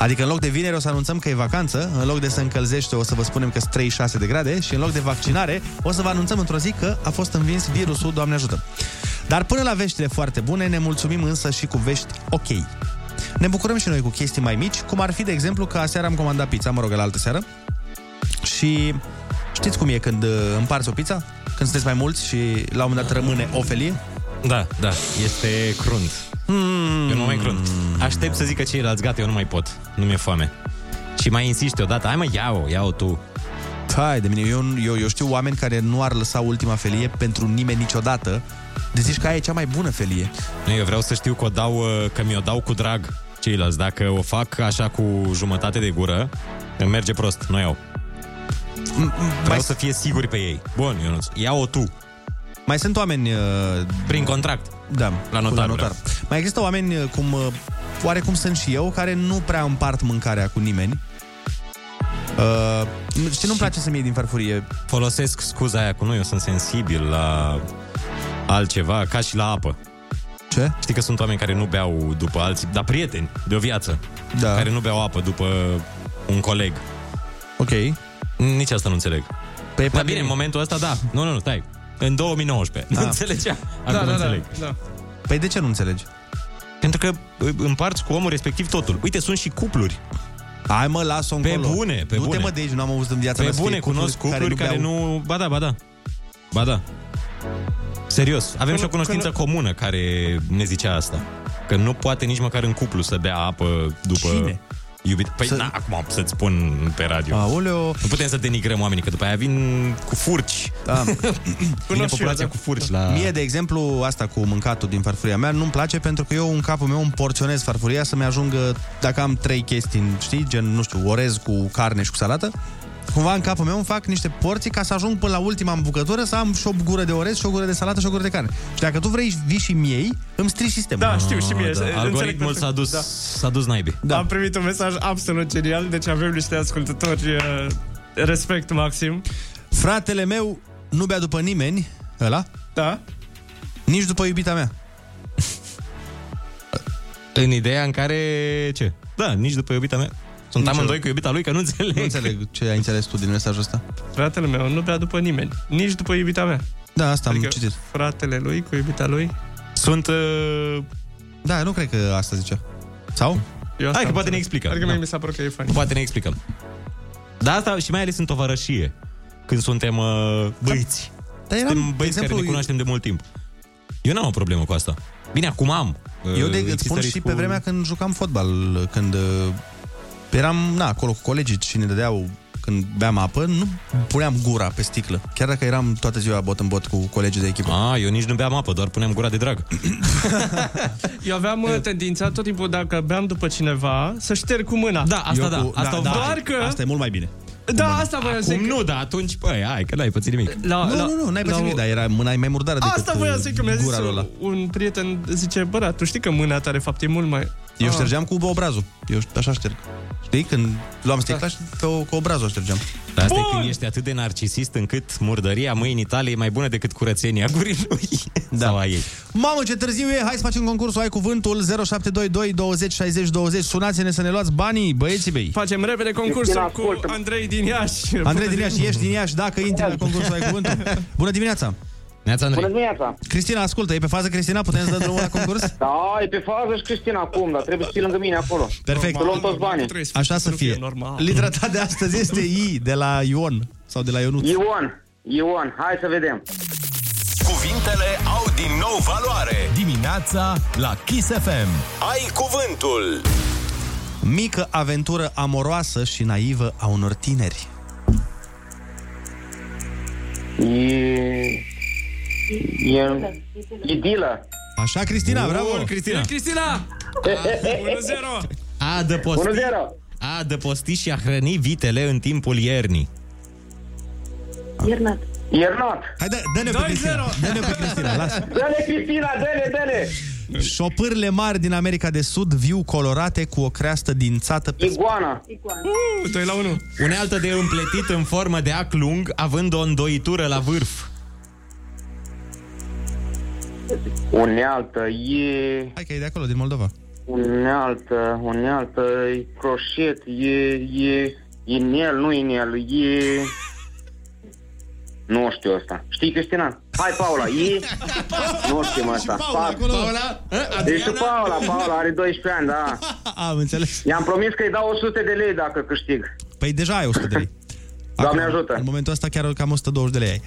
Adică în loc de vineri o să anunțăm că e vacanță, în loc de să încălzește o să vă spunem că sunt 36 de grade și în loc de vaccinare o să vă anunțăm într-o zi că a fost învins virusul, Doamne ajută. Dar până la veștile foarte bune, ne mulțumim însă și cu vești ok. Ne bucurăm și noi cu chestii mai mici, cum ar fi, de exemplu, că aseară am comandat pizza, mă rog, la altă seară, și știți cum e când uh, împarți o pizza? Când sunteți mai mulți și la un moment dat rămâne o felie? Da, da, este crunt Hmm. Eu nu mai crunt Aștept să zică ceilalți, gata, eu nu mai pot. Nu mi-e foame. Și mai insisti odată, hai mă, ia-o, ia-o tu. Hai de mine, eu, eu, eu știu oameni care nu ar lăsa ultima felie pentru nimeni niciodată. De zici că aia e cea mai bună felie. Nu, eu vreau să știu că, o dau, uh, că mi-o dau cu drag ceilalți. Dacă o fac așa cu jumătate de gură Îmi merge prost, nu iau. Vreau să fie siguri pe ei. Bun, Ionuț, ia-o tu. Mai sunt oameni... Uh, Prin contract. Da, La cu notar, la notar. Mai există oameni uh, cum uh, oarecum sunt și eu, care nu prea împart mâncarea cu nimeni. Uh, nu- știi, nu-mi place să-mi iei din farfurie. Folosesc scuza aia cu nu, eu sunt sensibil la altceva, ca și la apă. Ce? Știi că sunt oameni care nu beau după alții, dar prieteni de o viață, da. care nu beau apă după un coleg. Ok. Nici asta nu înțeleg. Păi, Dar bine, în momentul ăsta, da. Nu, nu, nu, stai. În 2019. Da. Nu înțelegea. Da, Acum da, înțeleg. da, da. Păi de ce nu înțelegi? Că Pentru că uh, împarți cu omul respectiv totul. Uite, sunt și cupluri. Hai mă, las-o Pe încolo. bune, pe Du-te bune. mă de aici, nu am auzit în viața Pe mea să fie bune, cunosc cupluri care, beau. nu... Ba da, ba da. Ba da. Serios. Avem și o cunoștință comună care ne zicea asta. Că nu poate nici măcar în cuplu să bea apă după... Cine? Iubit. Păi, să... na, acum să-ți spun pe radio. Aoleo. Nu putem să denigrăm oamenii, că după aia vin cu furci. Da. Vine populația cu furci la... Mie, de exemplu, asta cu mâncatul din farfuria mea nu-mi place pentru că eu în capul meu îmi porționez farfuria să-mi ajungă, dacă am trei chestii, știi, gen, nu știu, orez cu carne și cu salată, cumva în capul meu îmi fac niște porții ca să ajung până la ultima în bucătură să am și o gură de orez, și o gură de salată și o gură de carne. Și dacă tu vrei vii și miei, îmi strici sistemul. Da, știu și mie. da. înțeleg Algoritmul perfect. s-a dus, Da. s-a dus naibii. Da. Am primit un mesaj absolut genial, deci avem niște ascultători uh, respect maxim. Fratele meu nu bea după nimeni, ăla, Da. nici după iubita mea. În ideea în care... Ce? Da, nici după iubita mea. Sunt Nici amândoi eu. cu iubita lui, că nu înțeleg. Nu înțeleg ce ai înțeles tu din mesajul ăsta. Fratele meu nu bea după nimeni, nici după iubita mea. Da, asta Adică am citit. fratele lui cu iubita lui. Sunt... Uh... Da, nu cred că asta zicea. Sau? Eu asta Hai că am poate ne înțeles. explică. Adică Da. mie mi s-a părut că e funny. Poate ne explicăm. Da, asta și mai ales în tovărășie. Când suntem uh, băiți. Dar eram, Suntem de băieți exemplu, care ne cunoaștem de mult timp. Eu n-am o problemă cu asta. Bine, acum am. Eu Uh, de, îți există spun și riscul- pe vremea când jucam fotbal, când uh, eram na, acolo cu colegii și ne dădeau când beam apă, nu puneam gura pe sticlă. Chiar dacă eram toată ziua bot în bot cu colegii de echipă. Ah, eu nici nu beam apă, doar puneam gura de drag. Eu aveam uh, tendința tot timpul, dacă beam după cineva, să șterg cu mâna. Da, asta Eu da. cu- Asta da, o da, Doar că... Asta e mult mai bine. Da, asta voiam să Acum zic. nu, da, atunci, băi, hai, că n-ai pățit nimic. La, Nu, la, nu, nu, n-ai la pățit o- nimic, dar era mâna e mai murdară decât Asta voiam să zic că mi-a zis gura lui ăla. un, un prieten, zice, bă, da, tu știi că mâna ta de fapt e mult mai... Eu Ah. ștergeam cu obrazul. Eu așa șterg. Știi? Când luam sticla și pe o, cu obrazul o ștergeam. Dar asta e când ești atât de narcisist încât murdăria mâinii tale e mai bună decât curățenia gurii lui. Da. Sau a ei. Mamă, ce târziu e! Hai să facem concursul Ai Cuvântul 0722 20 60 20 Sunați-ne să ne luați banii, băieții mei! Facem repede concursul cu Andrei din Iași. Andrei din Iași, ești din Iași, dacă intri la concursul Ai Cuvântul. Bună dimineața! Neața, Andrei. Bună dimineața! Cristina, ascultă, e pe fază Cristina? Putem să dăm drumul la concurs? Da, e pe fază și Cristina acum, dar trebuie să fii lângă mine acolo. Perfect. Să luăm toți banii. Așa să fie. Litera ta de astăzi este I, de la Ion, sau de la Ionut. Ion, Ion, hai să vedem. Cuvintele au din nou valoare. Dimineața la Kiss FM. Ai cuvântul. Mică aventură amoroasă și naivă a unor tineri. E... E... Idilă. Așa, Cristina, bravo! Cristina! Cristina! 1-0! A adăposti, 1-0. a adăposti și a hrăni vitele în timpul iernii. Iernat. Iernat. Hai, dă, dă-ne pe Cristina, dă-ne pe Cristina, lasă. Dă-le, Cristina, dă-le, dă-le. Șopârle mari din America de Sud, viu colorate cu o creastă dințată pe Iguana. 2 la 1. Unealtă de împletit în formă de ac lung, având o îndoitură la vârf. Unealtă, e... Hai că e de acolo, din Moldova. Unealtă, unealtă, e croșet, e... e... Inel, nu inel, e... Nu știu asta. Știi, Cristina? Hai, Paula, e... Nu știm asta. Pa- Paula? E și Paula, Paula are 12 ani, da. Am înțeles. I-am promis că îi dau 100 de lei dacă câștig. Păi deja ai 100 de lei. Doamne ajută. În momentul ăsta chiar cam 120 de lei ai.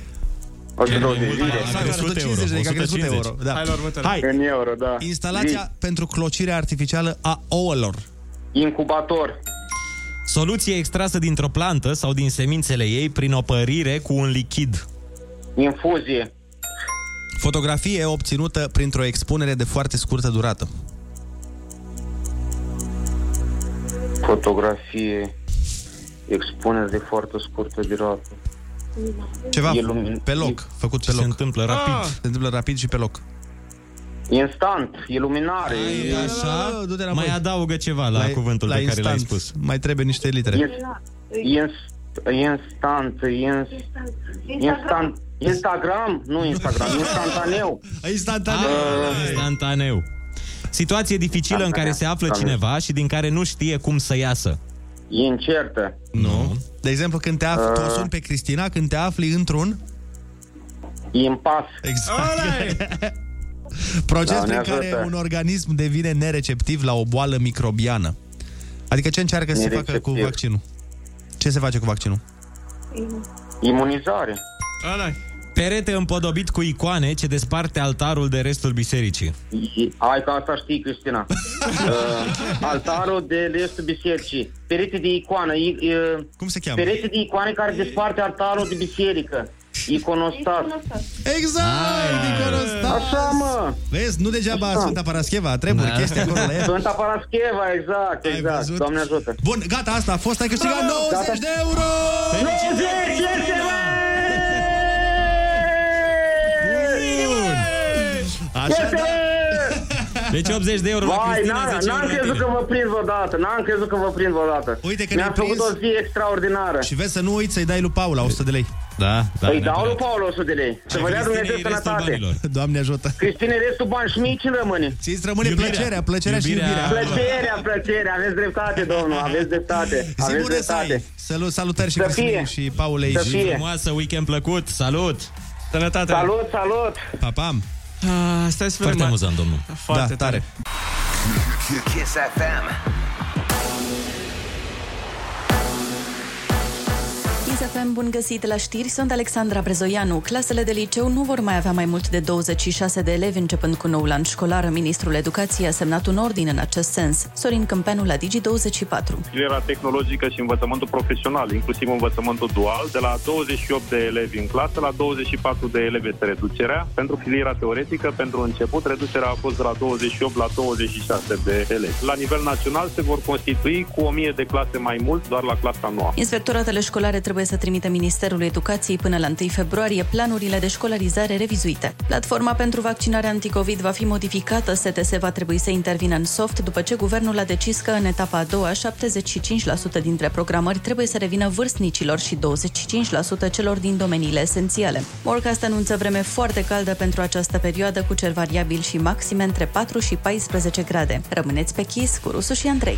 120 de lei. A crescut 150 de lei, că a crescut 150. euro. Da. Hai la următoare. Hai, În euro, da. instalația pentru clocirea artificială a ouălor. Zi. Incubator. Soluție extrasă dintr-o plantă sau din semințele ei prin opărire cu un lichid. Infuzie. Fotografie obținută printr-o expunere de foarte scurtă durată. Fotografie. Expunere de foarte scurtă durată. Ceva E lumin- pe loc, făcut pe Ce se loc. întâmplă rapid. Ah. Se întâmplă rapid și pe loc. Instant. Iluminare. Ai, așa, du-te înapoi. Mai adaugă ceva la, cuvântul la pe care l-ai instant. spus. Mai trebuie niște litere. Ins- Instant. Ins- Instant. Instagram? Nu Instagram. Instantaneu. Instantaneu. Ah, instantaneu. Situație dificilă în care se află cineva și din care nu știe cum să iasă. E incertă. Nu. De exemplu, când te afli, tu o suni pe Cristina, când te afli într-un... Impas. Exact. Proces Doamne prin care ajută. un organism devine nereceptiv la o boală microbiană. Adică ce încearcă să se facă cu Nereceptiv. vaccinul? Ce se face cu vaccinul? Imunizare. Perete împodobit cu icoane ce desparte altarul de restul bisericii. Hai că asta știi, Cristina. uh, altarul de restul bisericii. Perete de icoană. I, uh, Cum se cheamă? Perete de icoane care desparte altarul de biserică. Iconostas. Exact, iconostas. Așa, mă. Vezi, nu degeaba Așa. Sfânta Parascheva, trebuie Da. chestia acolo la ea. Sfânta Parascheva, exact, exact. văzut? Doamne ajută. Bun, gata, asta a fost, ai câștigat Bravo! 90 Gata. de euro! 90 este, bă! Așa, Este, da. Deci 80 de euro la Vai, Cristina, n-am, 10 n-am euro la crezut tine. că vă prind vreodată, n-am crezut că vă prind vreodată. Uite că Mi-am ne-ai făcut prins. o zi extraordinară. Și vezi să nu uiți să-i dai lui Paula 100 de lei. Da, da. Îi dau lui Paul 100 de lei. Să vă dea Dumnezeu sănătate. Doamne ajută. Cristine, restul bani și mici îmi rămâne. Ți-ți rămâne Iubirea. plăcerea, plăcerea și Iubirea. iubirea. Plăcerea, plăcerea, aveți dreptate, domnul, aveți dreptate. Zi Aveți bună să ai. dreptate. Salut, salutări și Să Cristinei fie. și Paulei. Să și fie. Frumoasă, weekend plăcut, salut! Sănătate! Salut, salut! Pa, pam! Ah, stai să vedem. Foarte mai- amuzant, domnul. Foarte Da, tare. Kiss FM. ISFM, bun găsit la știri, sunt Alexandra Brezoianu. Clasele de liceu nu vor mai avea mai mult de 26 de elevi începând cu noul an școlar. Ministrul Educației a semnat un ordin în acest sens. Sorin Câmpeanu la Digi24. Filiera tehnologică și învățământul profesional, inclusiv învățământul dual, de la 28 de elevi în clasă la 24 de elevi este reducerea. Pentru filiera teoretică, pentru început, reducerea a fost de la 28 la 26 de elevi. La nivel național se vor constitui cu 1000 de clase mai mult, doar la clasa 9. Inspectoratele școlare trebuie să trimită Ministerului Educației până la 1 februarie planurile de școlarizare revizuite. Platforma pentru vaccinare anticovid va fi modificată. STS va trebui să intervină în soft după ce guvernul a decis că în etapa a doua 75% dintre programări trebuie să revină vârstnicilor și 25% celor din domeniile esențiale. Morcast anunță vreme foarte caldă pentru această perioadă cu cer variabil și maxime între 4 și 14 grade. Rămâneți pe chis cu Rusu și Andrei.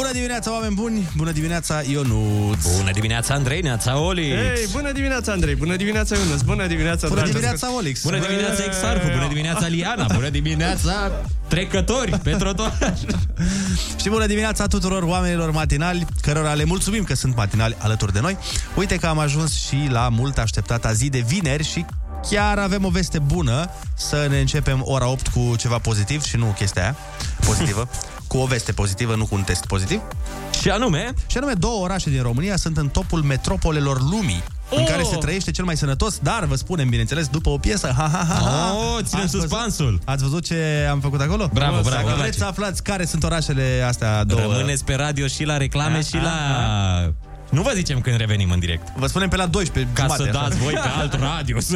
Bună dimineața, oameni buni! Bună dimineața, Ionuț! Bună dimineața, Andrei, neața Olix! Ei, bună dimineața, Andrei! Bună dimineața, Ionuț! Bună dimineața, Bună dragi dimineața, ascult- Olix! Bună dimineața, Exarhu! Bună dimineața, Liana! Bună dimineața, trecători pe trotuar! Și bună dimineața tuturor oamenilor matinali, cărora le mulțumim că sunt matinali alături de noi. Uite că am ajuns și la mult așteptata zi de vineri și chiar avem o veste bună să ne începem ora 8 cu ceva pozitiv și nu chestia aia pozitivă, cu o veste pozitivă, nu cu un test pozitiv. Și anume? Și anume, două orașe din România sunt în topul metropolelor lumii. Oh! În care se trăiește cel mai sănătos, dar vă spunem, bineînțeles, după o piesă. Ha, ha, ha, ha. Oh, ținem Ați văzut- suspansul. Ați văzut ce am făcut acolo? Bravo, Dacă bravo, vreți place. să aflați care sunt orașele astea două. Rămâneți pe radio și la reclame A, și a, la... Nu vă zicem când revenim în direct. Vă spunem pe la 12 Ca jumate, să așa. dați voi pe alt radio.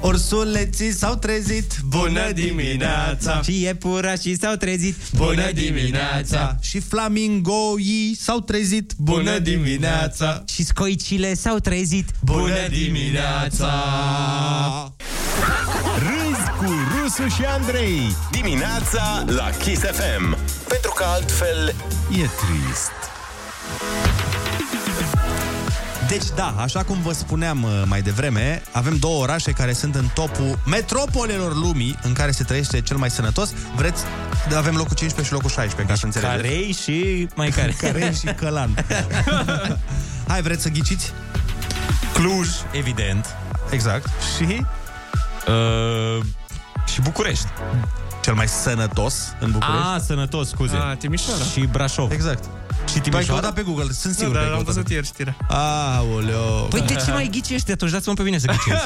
Ursuleții s-au trezit Bună dimineața! și iepurașii s-au trezit. Bună dimineața! Și flamingoii s-au trezit Bună dimineața! Și scoicile s-au trezit. Bună dimineața! Râzi cu Rusu și Andrei Dimineața la Kiss FM Pentru că altfel E trist Deci da, așa cum vă spuneam uh, mai devreme, avem două orașe care sunt în topul metropolelor lumii în care se trăiește cel mai sănătos. Vreți? Avem locul 15 și locul 16, ca să înțelegeți. Carei și mai care. Carei și Călan. Hai, vreți să ghiciți? Cluj, evident. Exact. Și Uh, și București. cel mai sănătos în București. A, sănătos, scuze. A, Timișoara. Și Brașov. Exact. Și Tu ai Timișoara? căutat pe Google, sunt Nu, sigur dar că ai am căutat. văzut ieri știrea. Aoleo. Păi de ce mai ghicești atunci? Dați-mă pe mine să ghicesc.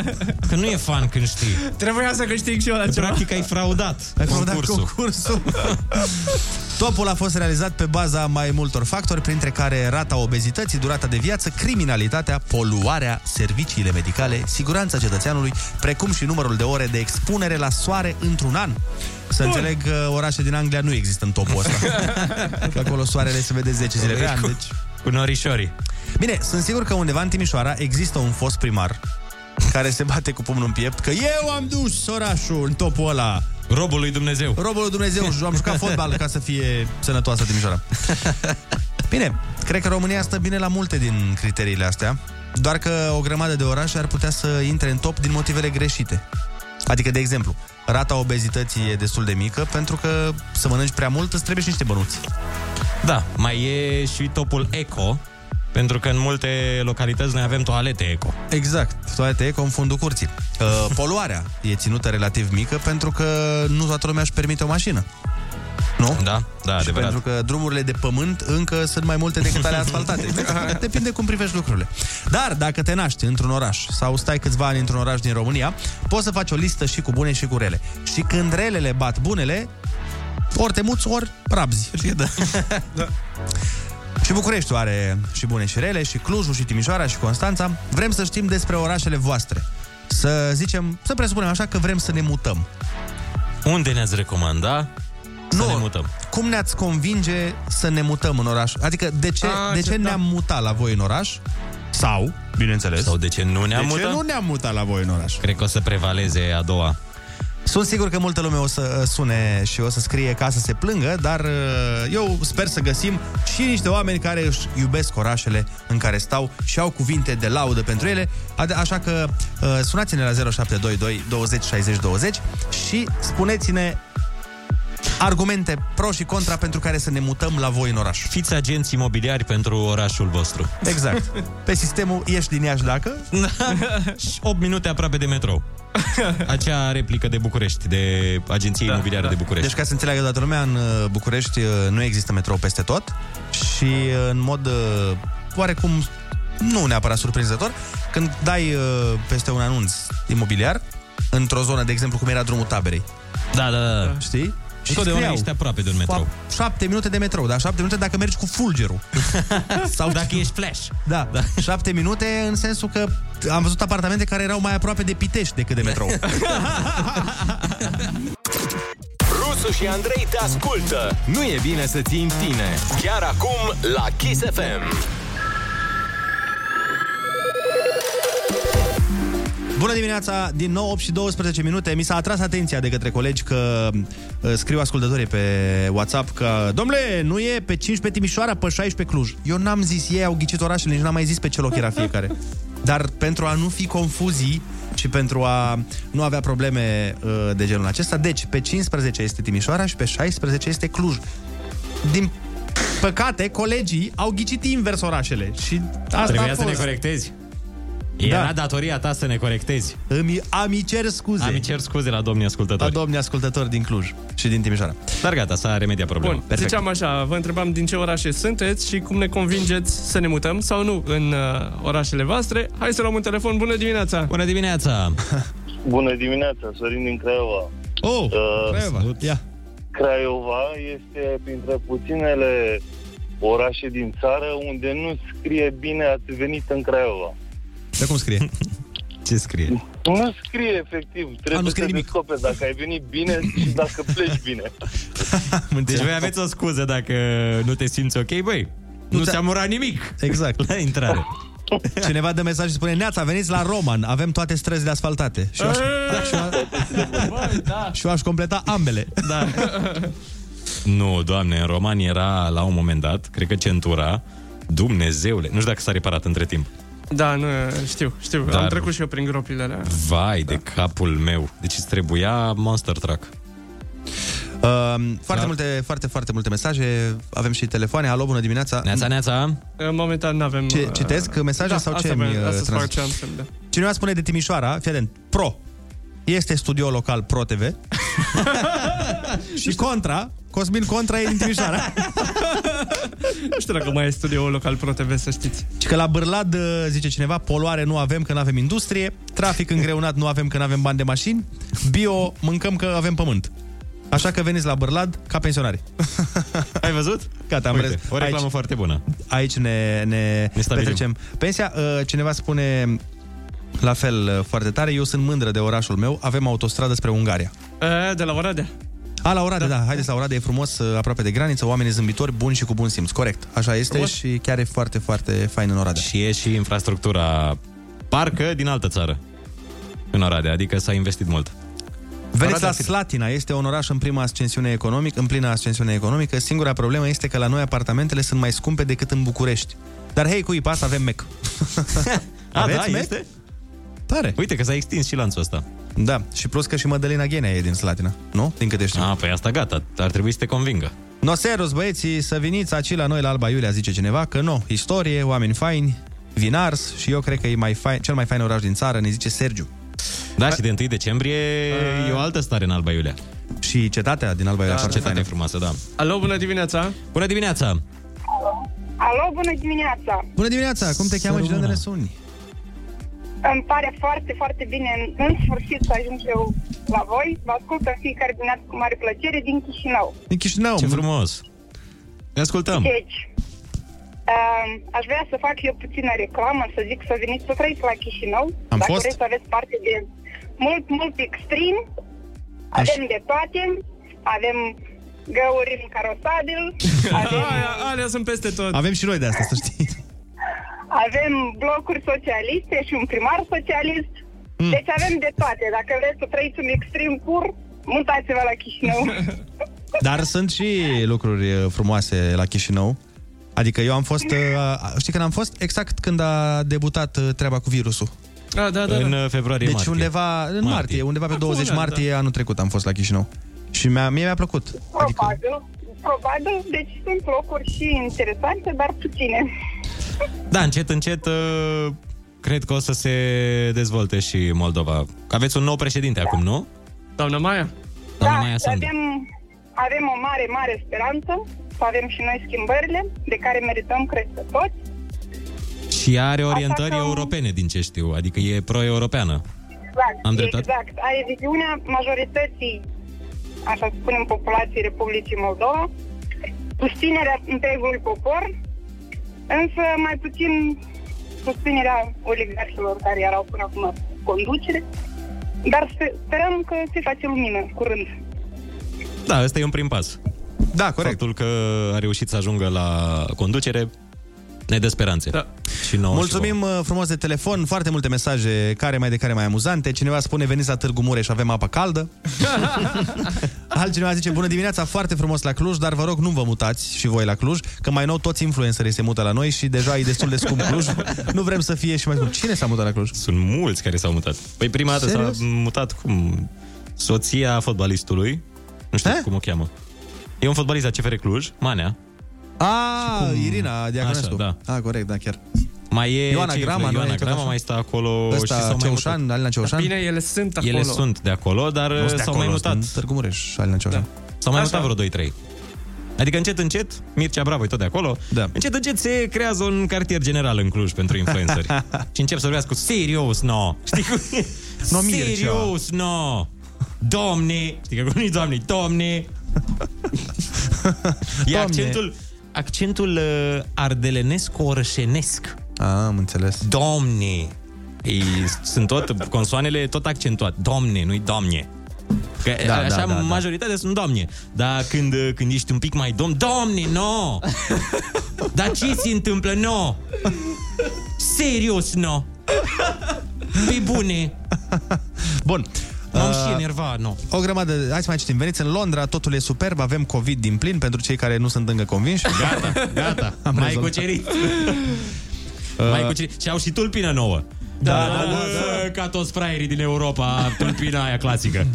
Că nu e fan când știi. Trebuia să câștig și eu la ceva. Practic ai fraudat Ai fraudat concursul. concursul. Topul a fost realizat pe baza mai multor factori, printre care rata obezității, durata de viață, criminalitatea, poluarea, serviciile medicale, siguranța cetățeanului, precum și numărul de ore de expunere la soare într-un an. Să înțeleg că orașe din Anglia nu există în topul ăsta. că acolo soarele se vede 10 zile pe an, Cu- deci... Cu norișorii. Bine, sunt sigur că undeva în Timișoara există un fost primar care se bate cu pumnul în piept că eu am dus orașul în topul ăla. Robul lui Dumnezeu. Robul lui Dumnezeu și am jucat fotbal ca să fie sănătoasă Timișoara. Bine, cred că România stă bine la multe din criteriile astea, doar că o grămadă de orașe ar putea să intre în top din motivele greșite. Adică, de exemplu, rata obezității e destul de mică pentru că să mănânci prea mult îți trebuie și niște bănuți. Da, mai e și topul eco, pentru că în multe localități noi avem toalete eco. Exact, toate eco în fundul curții. Uh, poluarea e ținută relativ mică pentru că nu toată lumea își permite o mașină. Nu? Da, da, și adevărat. pentru că drumurile de pământ încă sunt mai multe decât ale asfaltate. Depinde cum privești lucrurile. Dar dacă te naști într-un oraș sau stai câțiva ani într-un oraș din România, poți să faci o listă și cu bune și cu rele. Și când relele bat bunele, ori te muți, ori rabzi. Da. da. Și Bucureștiul are și bune și rele, și Clujul, și Timișoara, și Constanța. Vrem să știm despre orașele voastre. Să zicem, să presupunem așa că vrem să ne mutăm. Unde ne-ați recomanda să Nu. ne mutăm? Cum ne-ați convinge să ne mutăm în oraș? Adică de ce, A, de ce- ce da. ne-am mutat la voi în oraș? Sau, bineînțeles, Sau de ce nu ne-am de ce mutat? nu ne-am mutat la voi în oraș? Cred că o să prevaleze a doua. Sunt sigur că multă lume o să uh, sune și o să scrie ca să se plângă, dar uh, eu sper să găsim și niște oameni care își iubesc orașele în care stau și au cuvinte de laudă pentru ele. Ade- Așa că uh, sunați-ne la 0722 20 60 20 și spuneți-ne argumente pro și contra pentru care să ne mutăm la voi în oraș. Fiți agenți imobiliari pentru orașul vostru. Exact. Pe sistemul ești din Iași dacă? Și 8 minute aproape de metrou. Acea replică de București, de Agenție da, Imobiliară de București. Deci ca să înțeleagă toată lumea, în uh, București uh, nu există metrou peste tot și uh, în mod uh, oarecum nu neapărat surprinzător, când dai uh, peste un anunț imobiliar, într-o zonă, de exemplu, cum era drumul taberei. Da, da, da. Știi? Întotdeauna scriau, ești aproape de un metrou. "Fa- Șapte minute de metrou, da? Șapte minute dacă mergi cu fulgerul. Sau dacă ești flash. Da, da. șapte minute în sensul că am văzut apartamente care erau mai aproape de Pitești decât de metrou. Rusu și Andrei te ascultă. Nu e bine să ții în tine. Chiar acum la Kiss FM. Bună dimineața, din nou 8 și 12 minute. Mi s-a atras atenția de către colegi că uh, scriu ascultătorii pe WhatsApp că Domnule, nu e pe 15 Timișoara, pe 16 Cluj. Eu n-am zis, ei au ghicit orașele, nici n-am mai zis pe ce loc era fiecare. Dar pentru a nu fi confuzii și pentru a nu avea probleme uh, de genul acesta, deci pe 15 este Timișoara și pe 16 este Cluj. Din păcate, colegii au ghicit invers orașele și asta Trebuia a să fost. ne corectezi. Era Da. datoria ta să ne corectezi. Îmi, ami cer scuze. Ami cer scuze la domnii La ascultători. domnii ascultători din Cluj și din Timișoara. Dar gata, s-a remediat problema. Bun, Perfect. ziceam așa, vă întrebam din ce orașe sunteți și cum ne convingeți să ne mutăm sau nu în uh, orașele voastre. Hai să luăm un telefon. Bună dimineața! Bună dimineața! Bună dimineața, Sorin din Craiova. Oh, Uh, Craiova. Ia. Craiova este printre puținele orașe din țară unde nu scrie bine ați venit în Craiova. De cum scrie? Ce scrie? Nu scrie efectiv, trebuie nu să scrie nimic. descoperi dacă ai venit bine și dacă pleci bine. Deci voi aveți o scuză dacă nu te simți ok, băi. Nu, nu ți-a- ți-am urat nimic Exact. la intrare. Cineva dă mesaj și spune Neața, veniți la Roman, avem toate străzile asfaltate. Și eu aș, și eu, și eu aș completa ambele. Da. Nu, doamne, în roman era la un moment dat, cred că centura, Dumnezeule, nu știu dacă s-a reparat între timp. Da, nu, știu, știu. Dar- Am trecut și eu prin gropile alea. Vai de capul meu. Deci îți trebuia Monster Truck. Uh, foarte, multe, foarte, foarte multe mesaje. Avem și telefoane. Alo, bună dimineața. Neața, neața. În momentan nu avem... Ce, citesc mesaje da, sau asta ce mi vreau- uh, Asta trans- fac ce am semn, da. Cineva spune de Timișoara, fii atent, Pro. Este studio local Pro TV. și Contra, Cosmin Contra e din Timișoara. Nu știu dacă mai e studioul local Pro TV, să știți. Și că la Bârlad, uh, zice cineva, poluare nu avem că nu avem industrie, trafic îngreunat nu avem că nu avem bani de mașini, bio mâncăm că avem pământ. Așa că veniți la Bârlad ca pensionari. Ai văzut? Gata, am Uite, rez- o reclamă aici, foarte bună. aici ne, ne, Ne stabilim. petrecem pensia. Uh, Cineva spune la fel uh, foarte tare, eu sunt mândră de orașul meu, avem autostradă spre Ungaria. E, de la Oradea. A, la Oradea, da. da. Haideți la Oradea, e frumos, uh, aproape de graniță, oamenii zâmbitori, buni și cu bun simț. Corect. Așa este Frumos. și chiar e foarte, foarte fain în Oradea. Și e și infrastructura parcă din altă țară. În Oradea, adică s-a investit mult. Veneți Oradea la cât- Slatina, este un oraș în prima ascensiune economică, în plină ascensiune economică. Singura problemă este că la noi apartamentele sunt mai scumpe decât în București. Dar hei, cu IPAS avem MEC. A, Aveți da, Mac? este? Tare. Uite că s-a extins și lanțul ăsta. Da, și plus că și Mădălina Ghenea e din Slatina, nu? Din câte știu. A, păi asta gata, ar trebui să te convingă. No serios, băieții, să veniți aici la noi la Alba Iulia, zice cineva, că nu, istorie, oameni faini, vinars și eu cred că e mai fain, cel mai fain oraș din țară, ne zice Sergiu. Da, și de 1 decembrie e o altă stare în Alba Iulia. Și cetatea din Alba Iulia, Da, foarte cetate faină. frumoasă, da. Alo, bună dimineața! Bună dimineața! Alo, bună dimineața! Bună dimineața, cum te cheamă și de unde ne suni? Îmi pare foarte, foarte bine în, în sfârșit să ajung și eu la voi. Vă ascult în fiecare dimineață cu mare plăcere din Chișinău. Din Chișinău. Ce frumos! Ne ascultăm! Deci, uh, aș vrea să fac eu puțină reclamă, să zic să veniți să trăiți la Chișinău. Am Dacă fost. vreți să aveți parte de mult, mult extrem, avem de toate. Avem găuri în carosabil, avem, Aia, alea sunt peste tot. Avem și noi de asta, să știi. Avem blocuri socialiste și un primar socialist. Mm. Deci avem de toate. Dacă vreți să trăiți un extrem pur, mutați-vă la Chișinău. Dar sunt și lucruri uh, frumoase la Chișinău. Adică eu am fost, uh, știi când am fost? Exact când a debutat uh, treaba cu virusul. A, da, da, În da. uh, februarie, Deci martie. undeva în martie, martie undeva pe Acum 20 un an, martie anul trecut am fost la Chișinău. Și mi-a, mie mi-a plăcut. Probabil. Probabil. Deci sunt locuri și interesante, dar puține. Da, încet, încet, uh, cred că o să se dezvolte și Moldova. Aveți un nou președinte acum, nu? Doamna Maia? Doamna da, Maia Sandu. avem, avem o mare, mare speranță să avem și noi schimbările de care merităm, cred că toți. Și are orientări Așa că- europene, din ce știu, adică e pro-europeană. Exact, Am dreptate? exact. Are viziunea majorității, așa să spunem, populației Republicii Moldova, susținerea întregului popor, însă mai puțin susținerea oligarhilor care erau până acum conducere, dar spe- sperăm că se face lumină curând. Da, ăsta e un prim pas. Da, corect. Faptul că a reușit să ajungă la conducere ne dă speranțe. Da. Și nouă Mulțumim uh, frumos de telefon, foarte multe mesaje, care mai de care mai amuzante. Cineva spune, veniți la Târgu Mureș, avem apă caldă. Altcineva zice, bună dimineața, foarte frumos la Cluj, dar vă rog nu vă mutați și voi la Cluj, că mai nou toți influencerii se mută la noi și deja e destul de scump Cluj. nu vrem să fie și mai scump. Cine s-a mutat la Cluj? Sunt mulți care s-au mutat. Păi prima dată s-a Serios? mutat cum? Soția fotbalistului, nu știu cum o cheamă. E un fotbalist la CFR Cluj, Manea. A, Irina Diaconescu. Așa, da. A, corect, da, chiar. Mai e Ioana ce- Grama, nu Ioana e tot Grama așa? mai stă acolo Ăsta, și s-au mai Ceușan, mutat. Alina Ceușan? Bine, ele sunt acolo. Ele sunt de acolo, dar Nu sunt de s-au acolo, mai sunt mutat. în Târgu Mureș, Alina Ceușan. S-au mai Așa. mutat vreo 2-3. Adică încet, încet, Mircea Bravo e tot de acolo, da. încet, încet se creează un cartier general în Cluj pentru influenceri. și încep să vorbească serios, no. Știi cum e? No, Mircea. serios, no. Domne, știi că cum e doamne, domne. e Domne. accentul, accentul uh, ardelenesc-orășenesc. A, am înțeles. Domne. Ei, sunt tot, consoanele tot accentuat. Domne, nu-i domne. Că Da, da, așa da, da, da, da. majoritatea sunt domne. Dar când, când ești un pic mai domn, domne, no! Dar ce se întâmplă? No! Serios, no! Pe bune! Bun. M-am Uh, și enervat, no. O grămadă, hai să mai citim. Veniți în Londra, totul e superb, avem COVID din plin pentru cei care nu sunt încă convinși. Gata, gata. Am mai rezolvat. cucerit. Uh, mai cucerit. Și au și tulpină nouă. Da, Da, da, da, da, da, Ca toți fraierii din Europa, tulpina aia clasică.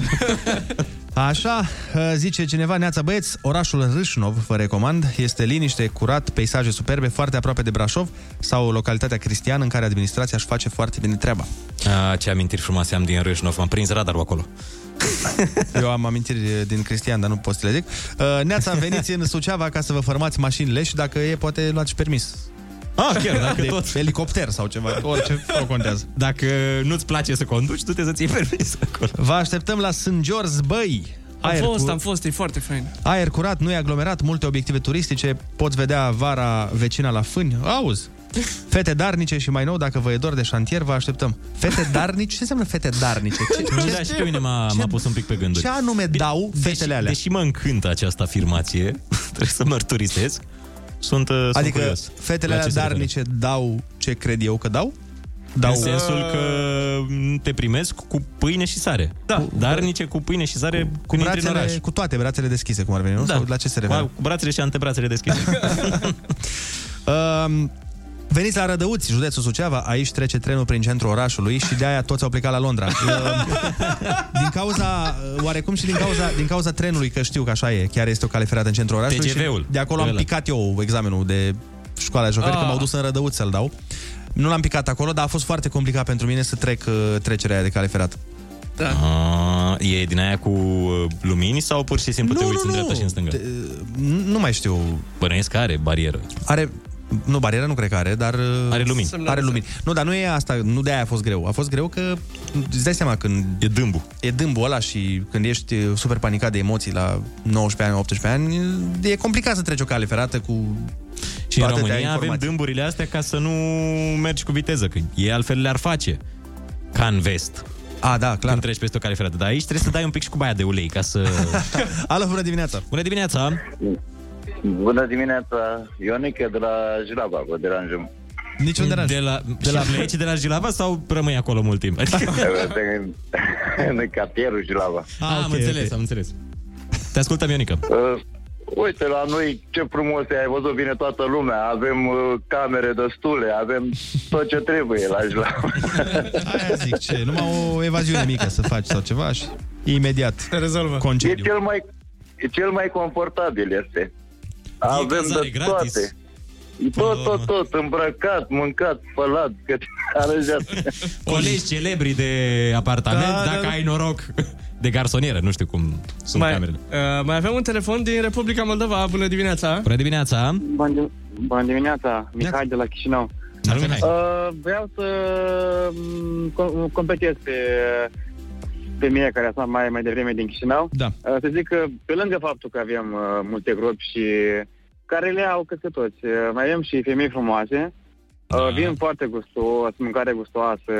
Așa, uh, zice cineva, Neața băieți, orașul Râșnov, vă recomand, este liniște, curat, peisaje superbe, foarte aproape de Brașov sau localitatea cristiană în care administrația își face foarte bine treaba. A, ce amintiri frumoase am din Râșnov. Am prins radarul acolo. Eu am amintiri din Cristian, dar nu pot să le zic. Uh, Neața, veniți în Suceava ca să vă formați mașinile și dacă e, poate luați și permis. Ah, chiar, dacă de tot. helicopter sau ceva, orice nu contează. Dacă nu-ți place să conduci, du-te să-ți iei permis acolo. Vă așteptăm la St. George Băi. Am Aer fost, cu- am fost, e foarte fain. Aer curat, nu e aglomerat, multe obiective turistice, poți vedea vara vecina la Fâni. Auzi, Fete darnice și mai nou, dacă vă e dor de șantier, vă așteptăm. Fete darnice? Ce înseamnă fete darnice? Ce, Nu, da, și pe mine m-a, m-a pus un pic pe gânduri. ce anume dau fetele deși, alea? Deși mă încântă această afirmație, trebuie să mărturisesc, sunt, uh, sunt Adică curios. fetele La alea ce se referă. darnice dau ce cred eu că dau? Dau... În sensul că te primesc cu pâine și sare. Da. Darnice cu pâine și sare Cu când intri în oraș. brațele, cu toate brațele deschise, cum ar veni, nu? Da. Sau la ce se referă? Cu brațele și antebrațele deschise. Uh, veniți la Rădăuți, județul Suceava, aici trece trenul prin centrul orașului și de-aia toți au plecat la Londra. Uh, din cauza, uh, oarecum și din cauza, din cauza trenului, că știu că așa e, chiar este o cale ferată în centrul orașului TGV-ul. și de acolo am Ăla. picat eu examenul de școala de șoferi, Ah. că m-au dus în Rădăuți să-l dau. Nu l-am picat acolo, dar a fost foarte complicat pentru mine să trec uh, trecerea aia de cale ferată. Da. A, e din aia cu uh, lumini sau pur și simplu Nu, te uiți nu, în dreapta nu. și în stânga? Te- Nu mai știu. Bănuiesc că are barieră. Are nu, bariera nu cred că are, dar... uh, Are lumini. Are lumini. Nu, dar nu e asta, nu de aia a fost greu. A fost greu că îți dai seama când... E dâmbu. E dâmbul ăla și când ești uh, super panicat de emoții la 19 ani, 18 ani, e complicat să treci o cale ferată cu Și în atâtea România avem informații. dâmburile astea ca să nu mergi cu viteză, că ei altfel le-ar face. Ca în vest. A, da, clar. Când treci peste o cale ferată. Dar aici trebuie să dai un pic și cu baia de ulei ca să... Alo, bună dimineața! Bună dimineața! Bună dimineața, Ionică de la Jilava, vă deranjăm. Niciun deranj. De la, de la pleci de la Jilava sau rămâi acolo mult timp? Adică... în, în cartierul Jilava. Ah, am înțeles, am înțeles. Te ascultăm, Ionica. Uh, uite, la noi ce frumos e, ai văzut, vine toată lumea, avem uh, camere destule, avem tot ce trebuie la Jilava. Aia zic, ce? Numai o evaziune mică să faci sau ceva și imediat Se rezolvă. E concediu. cel mai, e cel mai confortabil este. Avem cazare de gratis. toate. Tot, tot, tot, îmbrăcat, mâncat, spălat, cât aranjat. Colegi celebri de apartament, Da, da, dacă da. ai noroc. De garsonieră, nu știu cum sunt Mai, camerele. uh, mai avem un telefon din Republica Moldova. Bună dimineața! Bună dimineața! Bună, bună dimineața, Mihai de la Chișinău. Salut, Mihai. Uh, vreau să mm, com- completez pe, pe mine care a stat mai, mai devreme din Chișinău. Da. Uh, să zic că pe lângă faptul că avem uh, multe gropi și care le au câte toți, uh, mai avem și femei frumoase, Da. uh, vin foarte gustos, mâncare gustoasă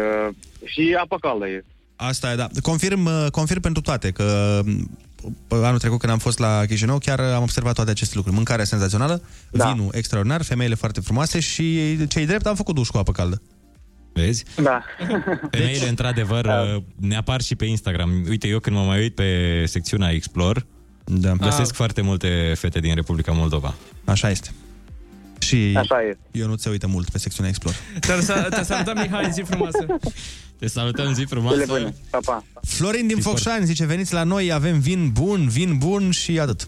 și apă caldă e. Asta e, da. Confirm, uh, confirm pentru toate că uh, anul trecut când am fost la Chișinău chiar am observat toate aceste lucruri. Mâncarea senzațională, da. vinul extraordinar, femeile foarte frumoase și cei drept am făcut duș cu apă caldă. Vezi? Da. Femeile, deci... într-adevăr, uh, ne apar și pe Instagram. Uite, eu când mă mai uit pe secțiunea Explore, da. găsesc Ah. foarte multe fete din Republica Moldova. Așa este. Și Așa e. eu nu ți uită mult pe secțiunea Explore. Te, sa- te salutăm, Mihai, zi frumoasă! Te salutăm, zi Cele frumoasă! bune. Pa, pa. Florin din Focșani zice, veniți la noi, avem vin bun, vin bun și atât.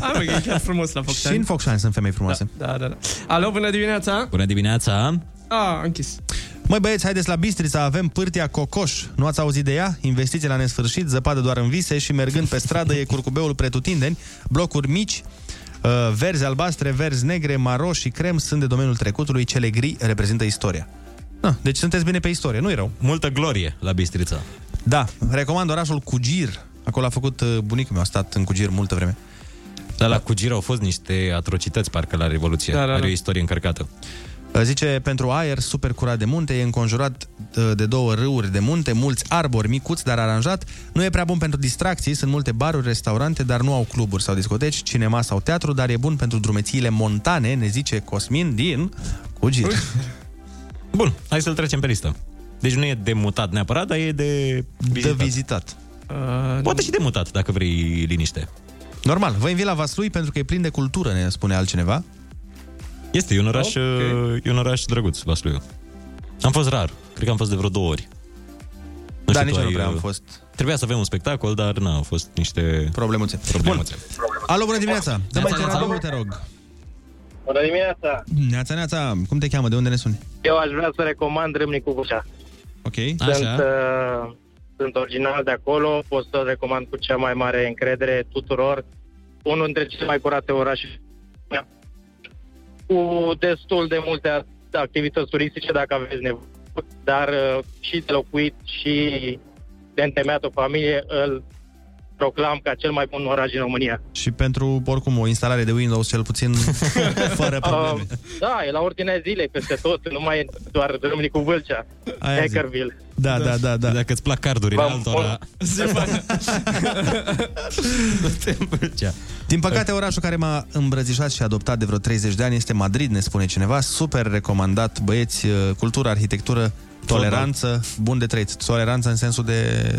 Hai, mă, că e chiar frumos la și Focșani. în Focșani sunt femei frumoase. Da, da, da. Alo, bună dimineața! Bună dimineața! A, închis. Măi băieți, haideți la Bistrița, avem pârtia Cocoș. Nu ați auzit de ea? Investiții la nesfârșit, zăpadă doar în vise și mergând pe stradă e curcubeul pretutindeni, blocuri mici, uh, verzi albastre, verzi negre, maro și crem sunt de domeniul trecutului, cele gri reprezintă istoria. Ah, deci sunteți bine pe istorie, nu-i rău. Multă glorie la Bistrița. Da, recomand orașul Cugir. Acolo a făcut uh, bunicul meu, a stat în Cugir multă vreme. Dar la Cugir au fost niște atrocități, parcă, la Revoluție. Da, da, da. Are o istorie încărcată. Uh, Zice, pentru aer super curat de munte, e înconjurat uh, de două râuri de munte, mulți arbori micuți, dar aranjat. Nu e prea bun pentru distracții, sunt multe baruri, restaurante, dar nu au cluburi sau discoteci, cinema sau teatru, dar e bun pentru drumețiile montane, ne zice Cosmin din Cugir. Bun, hai să-l trecem pe listă. Deci nu e de mutat neapărat, dar e de vizitat. De vizitat. Uh, Poate și de mutat, dacă vrei liniște. Normal, vă invit la Vaslui pentru că e plin de cultură, ne spune altcineva. Este, e un oraș, Ok. e un oraș drăguț, Vaslui. Am fost rar. Cred că am fost de vreo două ori. Da, știu, nici tu eu nu ai, prea am uh, fost. Trebuia să avem un spectacol, dar nu, au fost niște problemuțe. problemuțe. Alo, bună dimineața! Dă mai Neața, ce neața. radio, te rog. Bună dimineața! Neața, neața, cum te cheamă? De unde ne suni? Eu aș vrea să recomand Râmnicu Bucea. Ok. Sunt, uh, sunt original de acolo, pot să recomand cu cea mai mare încredere tuturor. Unul dintre cele mai curate orașe cu destul de multe a- activități turistice dacă aveți nevoie, dar uh, și de locuit și de întemeiat o familie îl proclam ca cel mai bun oraș din România. Și pentru, oricum, o instalare de Windows cel puțin fără probleme. Uh, da, e la ordinea zilei peste tot, nu mai e doar Râmnicu Vâlcea, Aia zic. Hackerville. Da, da, da, da. Dacă îți plac cardurile V-am- altora... Se fac... nu te îmbârcea. Din păcate, orașul care m-a îmbrățișat și adoptat de vreo 30 de ani este Madrid, ne spune cineva. Super recomandat, băieți, uh, cultură, arhitectură, toleranță, bun de trăit. Toleranță în sensul de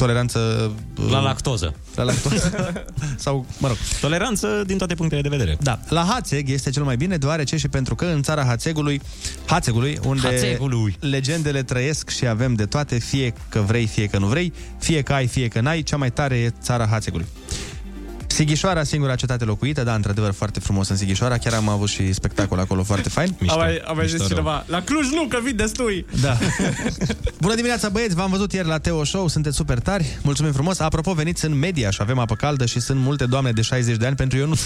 toleranță... uh, La lactoză. La lactoză. Sau, mă rog. Toleranță din toate punctele de vedere. Da, la Hațeg este cel mai bine, deoarece și pentru că în țara Hațegului, Hațegului, unde Hațegului. legendele trăiesc și avem de toate, fie că vrei, fie că nu vrei, fie că ai, fie că n-ai, cea mai tare e țara Hațegului. Sighișoara, singura cetate locuită, da, într-adevăr foarte frumos în Sighișoara, chiar am avut și spectacol acolo foarte fain. Am mai, am mai zis cineva, la Cluj nu, că vin destui. Da. Bună dimineața, băieți! V-am văzut ieri la Teo Show, sunteți super tari. Mulțumim frumos. Apropo, veniți în media și avem apă caldă și sunt multe doamne de 60 de ani pentru eu nu.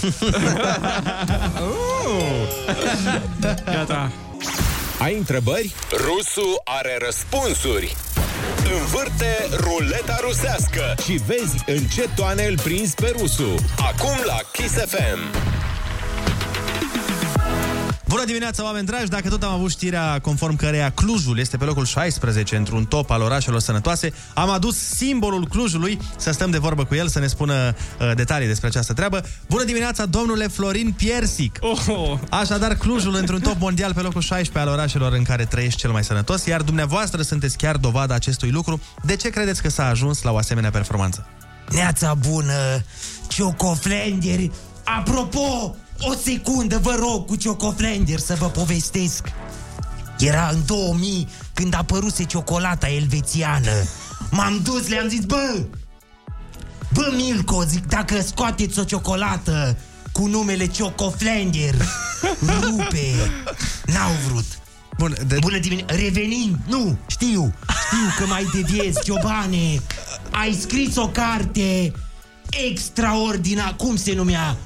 Gata. Ai întrebări? Rusu are răspunsuri. Învârte ruleta rusească și vezi în ce toane îl prinzi pe Rusu. Acum la Kiss FM. Bună dimineața, oameni dragi! Dacă tot am avut știrea conform căreia Clujul este pe locul 16 într-un top al orașelor sănătoase, am adus simbolul Clujului să stăm de vorbă cu el, să ne spună uh, detalii despre această treabă. Bună dimineața, domnule Florin Piersic! Oh. Așadar, Clujul într-un top mondial pe locul 16 al orașelor în care trăiești cel mai sănătos, iar dumneavoastră sunteți chiar dovada acestui lucru. De ce credeți că s-a ajuns la o asemenea performanță? Neața bună, ciocoflenderi. Apropo, o secundă, vă rog, cu ciocoflenderi să vă povestesc. Era în 2000 când a apăruse ciocolata elvețiană. M-am dus, le-am zis, bă, bă, Milco, zic, dacă scoateți o ciocolată cu numele Ciocoflender, rupe. N-au vrut. Bun, de... Bună dimineața, revenim, nu, știu, știu că mai deviezi, Ciobane, ai scris o carte extraordinară, cum se numea?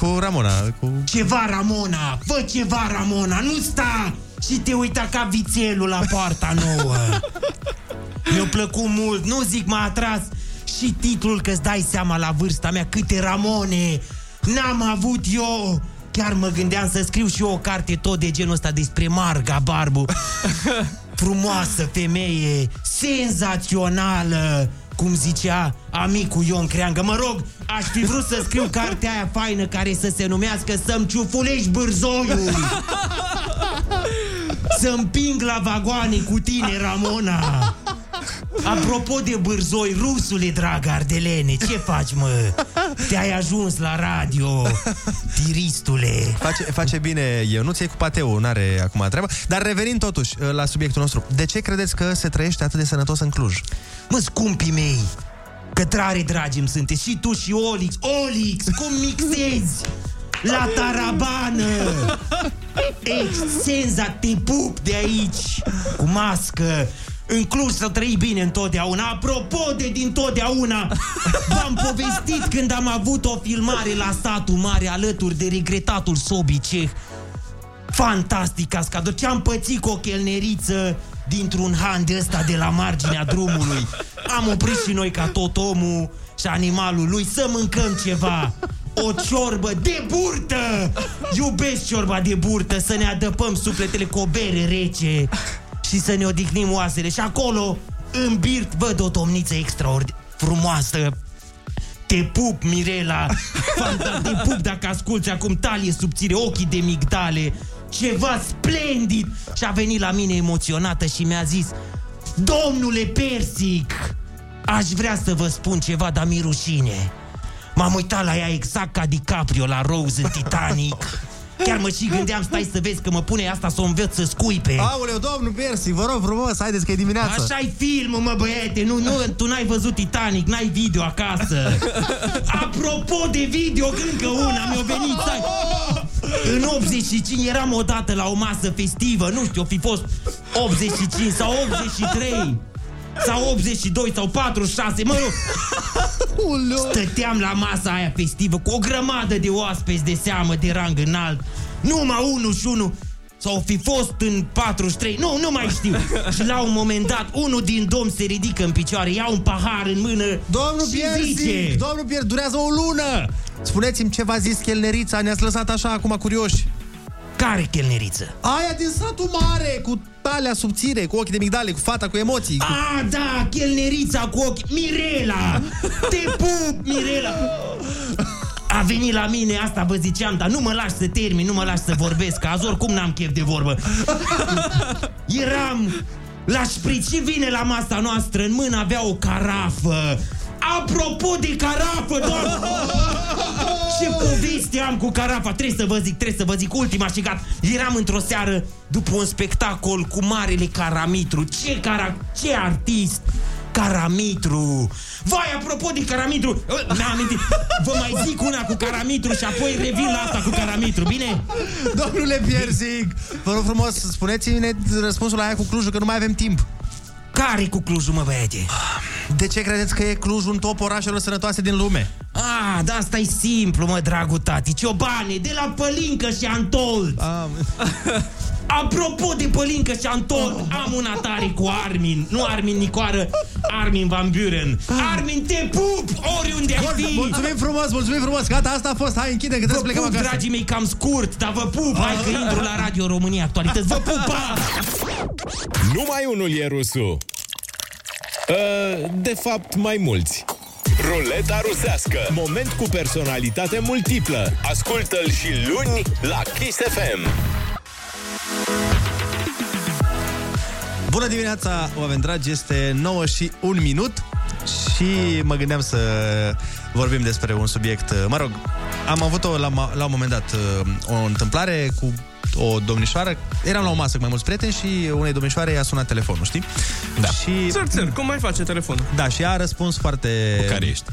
Cu Ramona, cu... Ceva Ramona, fă ceva Ramona, nu sta și te uita ca vițelul la poarta nouă. Mi-a plăcut mult, nu zic m-a atras și titlul că-ți dai seama la vârsta mea câte Ramone n-am avut eu. Chiar mă gândeam să scriu și eu o carte tot de genul ăsta despre Marga Barbu. Frumoasă femeie, senzațională, cum zicea amicul Ion Creangă. Mă rog, aș fi vrut să scriu cartea aia faină care să se numească Să-mi ciufulești bârzoiul. Să împing la vagoane cu tine, Ramona. Apropo de bârzoi, rusule, drag ardelene, ce faci, mă? Te-ai ajuns la radio, tiristule. Face, face bine, eu nu ți cu pateu, n-are acum treabă. Dar revenind totuși uh, la subiectul nostru, de ce credeți că se trăiește atât de sănătos în Cluj? Mă, scumpii mei, că trare dragi îmi sunteți și tu și Olix. Olix, cum mixezi? La tarabană! Excenza, te pup de aici, cu mască. În Cluj să trăi bine întotdeauna. Apropo de din totdeauna, v-am povestit când am avut o filmare la satul mare alături de regretatul Sobiceh. Fantastic cascador. Ce-am pățit cu o chelneriță dintr-un han de ăsta de la marginea drumului. Am oprit și noi ca tot omul și animalul lui să mâncăm ceva. O ciorbă de burtă! Iubesc ciorba de burtă, să ne adăpăm sufletele cu o bere rece și să ne odihnim oasele. Și acolo, în birt, văd o domniță extraordinar frumoasă, te pup, Mirela! Fanta, te pup dacă asculti acum talie subțire, ochii de migdale. Ceva splendid! Și a venit la mine emoționată și mi-a zis Domnule Persic Aș vrea să vă spun ceva, dar mi rușine M-am uitat la ea exact ca DiCaprio la Rose în Titanic. Chiar mă și gândeam, stai să vezi că mă pune asta să o învăț să scuipe. Aoleu, domnul Persi, vă rog frumos, haideți că e dimineața Așa-i filmul, mă băiete, nu, nu, tu n-ai văzut Titanic, n-ai video acasă. Apropo de video, încă una mi-a venit stai. În 85 eram odată la o masă festivă, nu știu, o fi fost 85 sau 83 sau 82 sau 46, mă rog Stăteam la masa aia festivă cu o grămadă de oaspeți de seamă de rang înalt Numai unul și unul Sau fi fost în 43, nu, nu mai știu. și la un moment dat, unul din domn se ridică în picioare, ia un pahar în mână Domnul și Piersic, zice... domnul Piersic, durează o lună! Spuneți-mi ce v-a zis chelnerița, ne-ați lăsat așa acum curioși. Care chelneriță? Aia din satul mare, cu talea subțire, cu ochii de migdale, cu fata, cu emoții. Cu... A, da, chelnerița cu ochi Mirela! Te pup, Mirela! A venit la mine, asta vă ziceam, dar nu mă lași să termin, nu mă lași să vorbesc, că azi oricum n-am chef de vorbă. Eram la șpriț și vine la masa noastră, în mână avea o carafă. Apropo de carafă, doamnă! Ce poveste am cu carafa! Trebuie să vă zic, trebuie să vă zic ultima și gata. Eram într-o seară după un spectacol cu marele Caramitru. Ce, cara, ce artist? Caramitru! Vai, apropo de Caramitru! Mi-am amintit. Vă mai zic una cu Caramitru Și apoi revin la asta cu Caramitru, bine? Domnule Piersic, vă rog frumos, spuneți-ne răspunsul la aia cu Clujul, că nu mai avem timp. Care cu Clujul, mă băiete? De ce credeți că e Clujul un top orașelor sănătoase din lume? Ah, da, asta e simplu, mă, dragul tati Ciobane, de la Pălincă și Antold Apropo de Pălincă și Antold Am un atare cu Armin Nu Armin Nicoară, Armin Van Buren Armin, te pup, oriunde ai Bun, fi mulțumim frumos, mulțumim frumos. Gata, asta a fost. Hai, închide, că trebuie să Vă plecăm pup, acasă. dragii mei, cam scurt Dar vă pup, hai că intru la Radio România Actualități Vă pup, pa! Numai unul e rusul. Uh, De fapt, mai mulți. Ruleta rusească. Moment cu personalitate multiplă. Ascultă-l și luni la Kiss FM. Bună dimineața, oameni dragi, este 9 și 1 minut și mă gândeam să vorbim despre un subiect, mă rog, am avut o, la, ma- la un moment dat o întâmplare cu o domnișoară, eram la o masă cu mai mulți prieteni și unei domnișoare i-a sunat telefonul, știi? Da. Și... Țăr, țăr, cum mai face telefonul? Da, și ea a răspuns foarte... Cu care ești?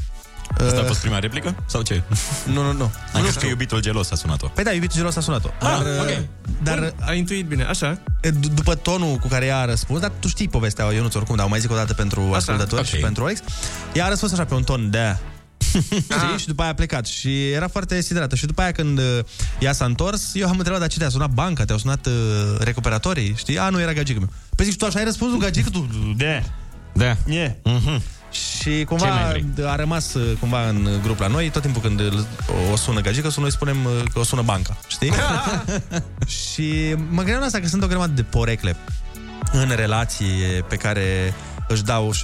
Asta a fost prima replică? Sau ce? Nu, nu, nu. Am crezut că iubitul gelos a sunat-o. Păi da, iubitul gelos a sunat-o. Ah, dar, ok. dar Bun, ai intuit bine, așa. d- după tonul cu care ea a răspuns, dar tu știi povestea, Ionuț, oricum, dar o mai zic o dată pentru ascultători ok. și pentru Alex. Ea a răspuns așa pe un ton de Știi? Și după aia a plecat Și era foarte siderată Și după aia când uh, ea s-a întors Eu am întrebat, dar ce te-a sunat banca? Te-au sunat uh, recuperatorii? Știi? A, nu, era gagică meu Păi zic, tu așa ai răspuns un gagică? Tu, de Da. Yeah. Mhm. Și Ce cumva mai a rămas uh, cumva în grup la noi Tot timpul când îl- o sună gagică Noi spunem uh, că o sună banca Știi? și mă gândeam la asta că sunt o grămadă de porecle În relație pe care își dau uh,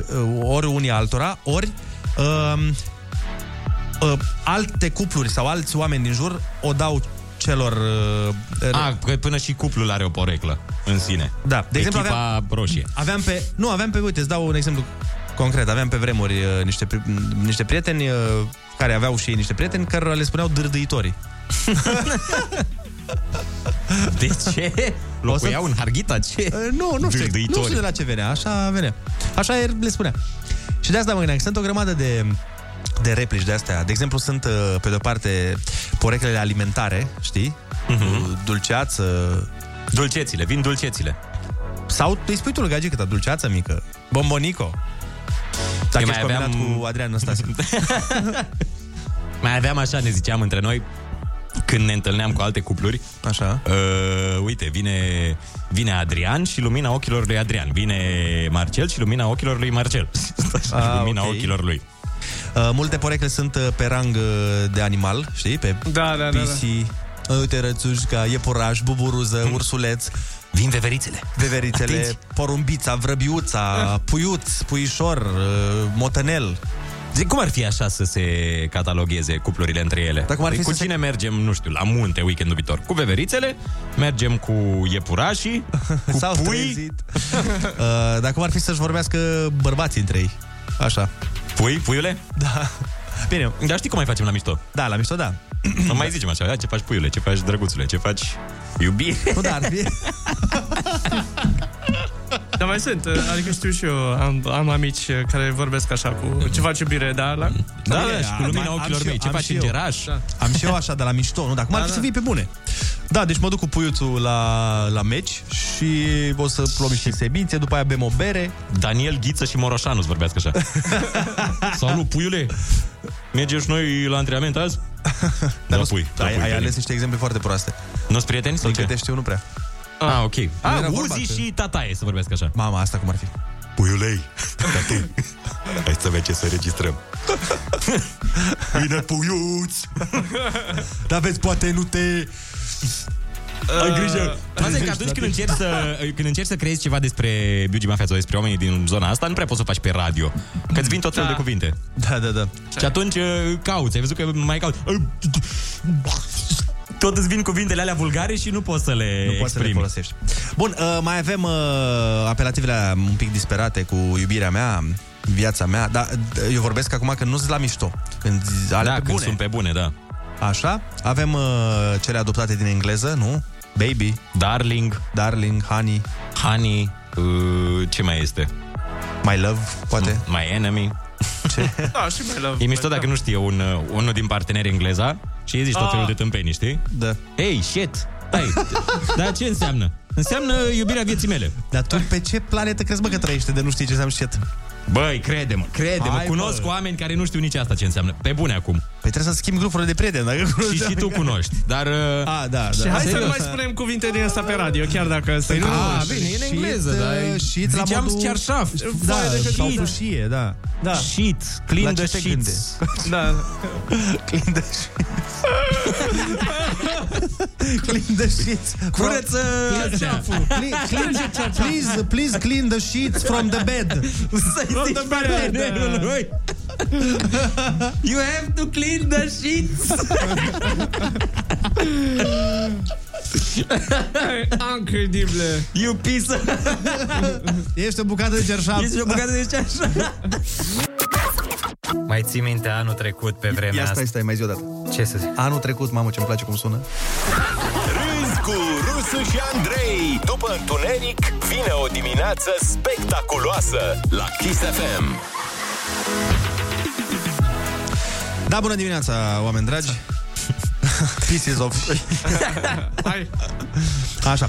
ori unii altora Ori uh, uh, alte cupluri sau alți oameni din jur O dau celor uh, A, că până și cuplul are o poreclă în sine. Da, de exemplu Echipa aveam, roșie. aveam pe, nu, aveam pe, uite, îți dau un exemplu concret, aveam pe vremuri uh, niște, pri- niște prieteni uh, care aveau și ei niște prieteni care le spuneau dârdâitorii. De ce? Locuiau în Harghita? Ce? Uh, nu, nu știu, nu Dârdâitorii. știu de la ce venea, așa venea. Așa el le spunea. Și de asta mă gândeam, că sunt o grămadă de de replici de astea. De exemplu, sunt, uh, pe de-o parte, poreclele alimentare, știi? Uh-huh. Dulceață... Dulcețile, vin dulcețile. Sau îi spui tu lui gagică ta, dulceață mică, bombonico. Dacă Eu ești mai combinat aveam- cu Adrian Năstase. Mai aveam așa, ne ziceam între noi, când ne întâlneam cu alte cupluri. Așa. Uh, uite, vine, vine Adrian și lumina ochilor lui Adrian. Vine Marcel și lumina ochilor lui Marcel. Ah, lumina ok. ochilor lui. Uh, multe porecle sunt uh, pe rang uh, de animal, știi? Pe Da, da, da, pisi, da. uite, rățușca, iepuraș, buburuză, ursuleț, Vin veverițele. veverițele, Atenție. porumbița, vrăbiuța, puiuț, puișor, uh, motănel. Zic, cum ar fi așa să se catalogheze cuplurile între ele? Dar cum ar fi cu să se- cine mergem, nu știu, la munte weekendul viitor? Cu veverițele, mergem cu iepurașii, cu S-au pui. trezit. uh, dar cum ar fi să-și vorbească bărbații între ei? Așa. Pui, puiule? Da. Bine. Dar știi cum mai facem la mișto? Da, la mișto, da. Nu mai zicem așa, "Ia, ce faci puiule, ce faci drăguțule, ce faci iubire? Nu, dar ar fi... Dar mai sunt, adică știu și eu, am, am amici care vorbesc așa cu ce face iubire, dar la... Da, Bine, da, și cu am- lumina am ochilor și eu, mei, ce am faci și eu. îngeraș? Da. Am și eu așa de la mișto, nu? Dar cum ar Da, fi da. să fii pe bune? Da, deci mă duc cu puiuțul la, la meci și o să luăm niște semințe, după aia bem o bere. Daniel Ghiță și Moroșanu să vorbească așa. Salut, puiule! Mergem și noi la antrenament azi? Da, nu- pui. ai, ai ales niște exemple foarte proaste. Nu-s prieteni sau Din ce? câte știu, nu prea. Ah, ok. Nu Ah, era vorba Uzi că- și tataie, să vorbesc așa. Mama, asta cum ar fi? Puiulei, tate, hai să vedem ce să registrăm. Bine, puiuți! Dar vezi, poate nu te... Ai grijă. Asta e că atunci când încerci, să, când încerci să creezi ceva despre Biugi Mafia sau despre oamenii din zona asta, nu prea poți să o faci pe radio. Că îți vin tot felul Da. de cuvinte. Da, da, da. Și atunci uh, cauți. Ai văzut că mai cauți. Tot îți vin cuvintele alea vulgare și nu poți să le Nu poți să le exprimi. folosești. Bun, uh, mai avem uh, apelativele alea un pic disperate cu iubirea mea, viața mea, dar uh, eu vorbesc acum că nu sunt la mișto. Când ale Da, pe când bune. sunt pe bune, da. Așa. Avem uh, cele adoptate din engleză, nu? Baby. Darling. Darling, honey. Honey. Uh, ce mai este? My love, poate. My enemy. Ce? Da, și mai la... E mișto dacă nu știe un, uh, unul din parteneri engleza și îi zici tot Ah. felul de tâmpenii, știi? Da. Hey, shit! Stai, dar ce înseamnă? Înseamnă iubirea vieții mele. Dar tu pe ce planetă crezi, mă, că trăiește de nu știi ce înseamnă shit? Băi, crede-mă, crede-mă, Hai, cunosc bă. oameni care nu știu nici asta ce înseamnă. Pe bune acum. Păi trebuie să schimbi grupurile de prieteni, dacă Și și tu cunoști, dar... Uh, A, da, Și da. hai să Serios. nu mai spunem cuvinte din asta pe radio, chiar dacă Păi nu, A, și- bine, e în shit, engleză, uh, dar e- shit la ziceam modul- cearșaf. Da, Foaie de sau hârtie. fâșie, da. Da. Shit, clean La the ce te sheets. Da. Clean the Clean the sheets. Curăță Clean, clean, please, please clean the sheets from the bed. From the partenerului. You have to clean the sheets. Incredibil. You piece. Ești o bucată de cerșaf. Ești o bucată de ceașă. Mai ții minte anul trecut pe vremea Ia asta? stai, stai, mai zi o dată. Ce să zic? Anul trecut, mamă, ce-mi place cum sună. Râzi cu Rusu și Andrei. După întuneric, vine o dimineață spectaculoasă la Kiss FM. Da, bună dimineața, oameni dragi. Pieces of... Hai. Așa.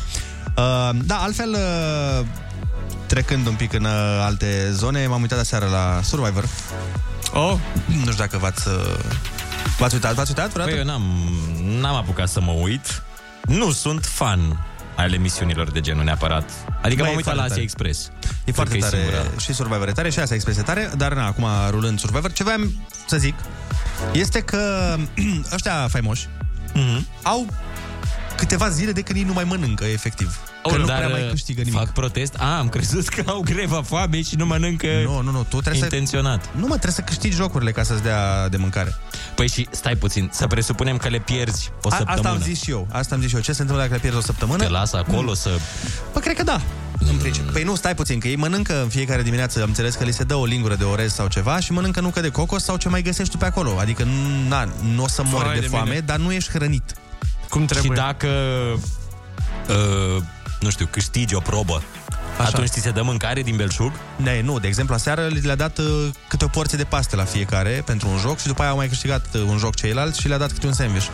Uh, da, altfel, uh, trecând un pic în uh, alte zone, m-am uitat aseară la Survivor. Oh. Nu știu dacă v-ați... Uh, v-ați uitat? V-ați uitat vreodată? Păi eu n-am, n-am apucat să mă uit. Nu sunt fan ale emisiunilor de genul neapărat. Adică Bă, m-am e uitat foarte la Asia tare. Express. E foarte Cred că tare singura. și Survivor e tare și Asia Express e tare, dar na, acum rulând Survivor, ce voiam să zic este că ăștia faimoși mm-hmm. au câteva zile de când ei nu mai mănâncă, efectiv. Că Oh, nu dar prea mai uh, câștigă nimic. Fac protest? A, am crezut că au greva foame și nu mănâncă Nu, nu, nu, tu trebuie intenționat. să... Nu, mă, trebuie să câștigi jocurile ca să-ți dea de mâncare. Păi și stai puțin, să presupunem că le pierzi o A, săptămână. asta am zis și eu. Asta am zis și eu. Ce se întâmplă dacă le pierzi o săptămână? Te lasă acolo să... Păi cred că da. În principiu. Păi nu, stai puțin, că ei mănâncă în fiecare dimineață, am înțeles că li se dă o lingură de orez sau ceva și mănâncă nucă de cocos sau ce mai găsești tu pe acolo. Adică na, nu o să mori Vai de, de foame, mine. dar nu ești hrănit. Cum trebuie. Și dacă, uh, nu știu, câștigi o probă, Așa. atunci ți se dă mâncare din belșug? Ne, nu, de exemplu, aseară le-a dat uh, câte o porție de paste la fiecare pentru un joc și după aia au mai câștigat uh, un joc ceilalți și le-a dat câte un sandwich.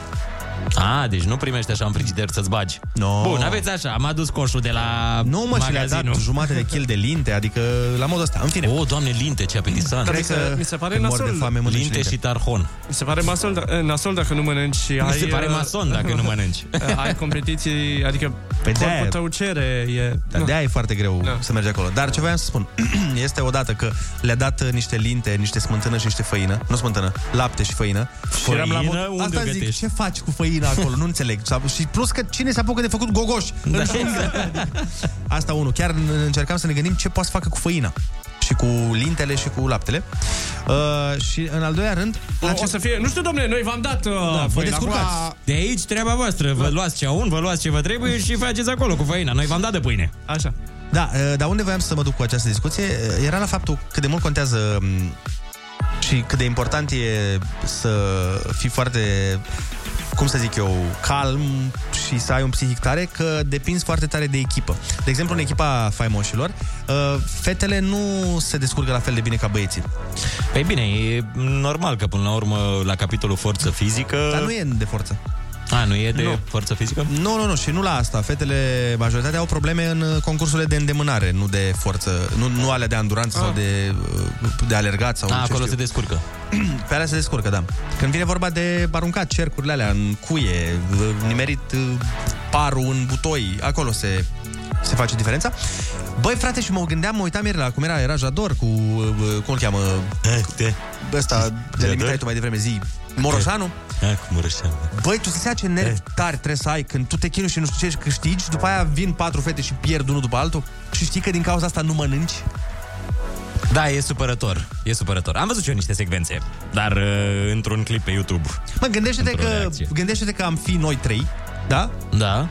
A, deci nu primești așa în frigider să-ți bagi. No. Bun, aveți așa, am adus coșul de la Nu, mă, și le-a magazinul. dat jumate de kil de linte, adică la modul ăsta. În fine. O, doamne, linte, ce apetisant. Cred Mi se- că mi se pare când mor de nasol. foame mănânci Linte linte. și tarhon. Mi se pare nasol, da- nasol dacă nu mănânci și Mi ai... se pare uh, mason dacă nu mănânci. ai competiții, adică Păi de-aia- corpul tău cere, e... Dar de-aia e foarte greu Da. să mergi acolo. Dar ce voiam să spun este odată că le-a dat uh, niște linte, niște smântână și niște făină. Nu smântână, lapte și făină. Și eram Făină? mod- Unde Asta o zic, gătești? ce faci cu făina acolo? Nu înțeleg. Sau- Și plus că cine se apucă de făcut gogoș? Da, În școală? exact. Asta unul. Chiar încercam să ne gândim ce poate să facă cu făina. Și cu lintele și cu laptele. Uh, și în al doilea rând... O, o să fie... Nu știu, domnule, noi v-am dat... Uh, Da, vă făină. descurcați. Acum- De aici treaba voastră. Vă luați ceaun, vă luați ce vă trebuie și faceți acolo cu făina. Noi v-am dat de pâine. Așa. Da, uh, dar unde voiam să mă duc cu această discuție uh, era la faptul cât de mult contează um, și cât de important e să fii foarte cum să zic eu, calm și să ai un psihic tare, că depinzi foarte tare de echipă. De exemplu, în echipa faimoșilor, uh, fetele nu se descurcă la fel de bine ca băieții. Păi bine, e normal că până la urmă la capitolul forță fizică... Dar nu e de forță. A, nu e de Nu. forță fizică? Nu, nu, nu, și nu la asta. Fetele, majoritatea au probleme în uh, concursurile de îndemânare, nu de forță, nu, nu alea de anduranță Ah. sau de, uh, de alergat sau A, ce acolo știu. se descurcă. Pe alea se descurcă, da. Când vine vorba de aruncat cercurile alea în cuie, uh, nimerit uh, parul în butoi, acolo se, se face diferența. Băi, frate, și mă gândeam, mă uitam ieri la cum era, era Jador cu, uh, cum îl cheamă, ăsta, de limitai tu mai devreme, zi, Moroșanu. Ah, cu Mureșanu. Băi, tu să seama ce nervi tari trebuie să ai când tu te chinui și nu știu ce câștigi, după aia vin patru fete și pierd unul după altul și știi că din cauza asta nu mănânci? Da, e supărător. E supărător. Am văzut și eu niște secvențe, dar uh, într-un clip pe YouTube. Mă, gândește-te Într-o că, reacție. gândește-te că am fi noi trei, da? Da.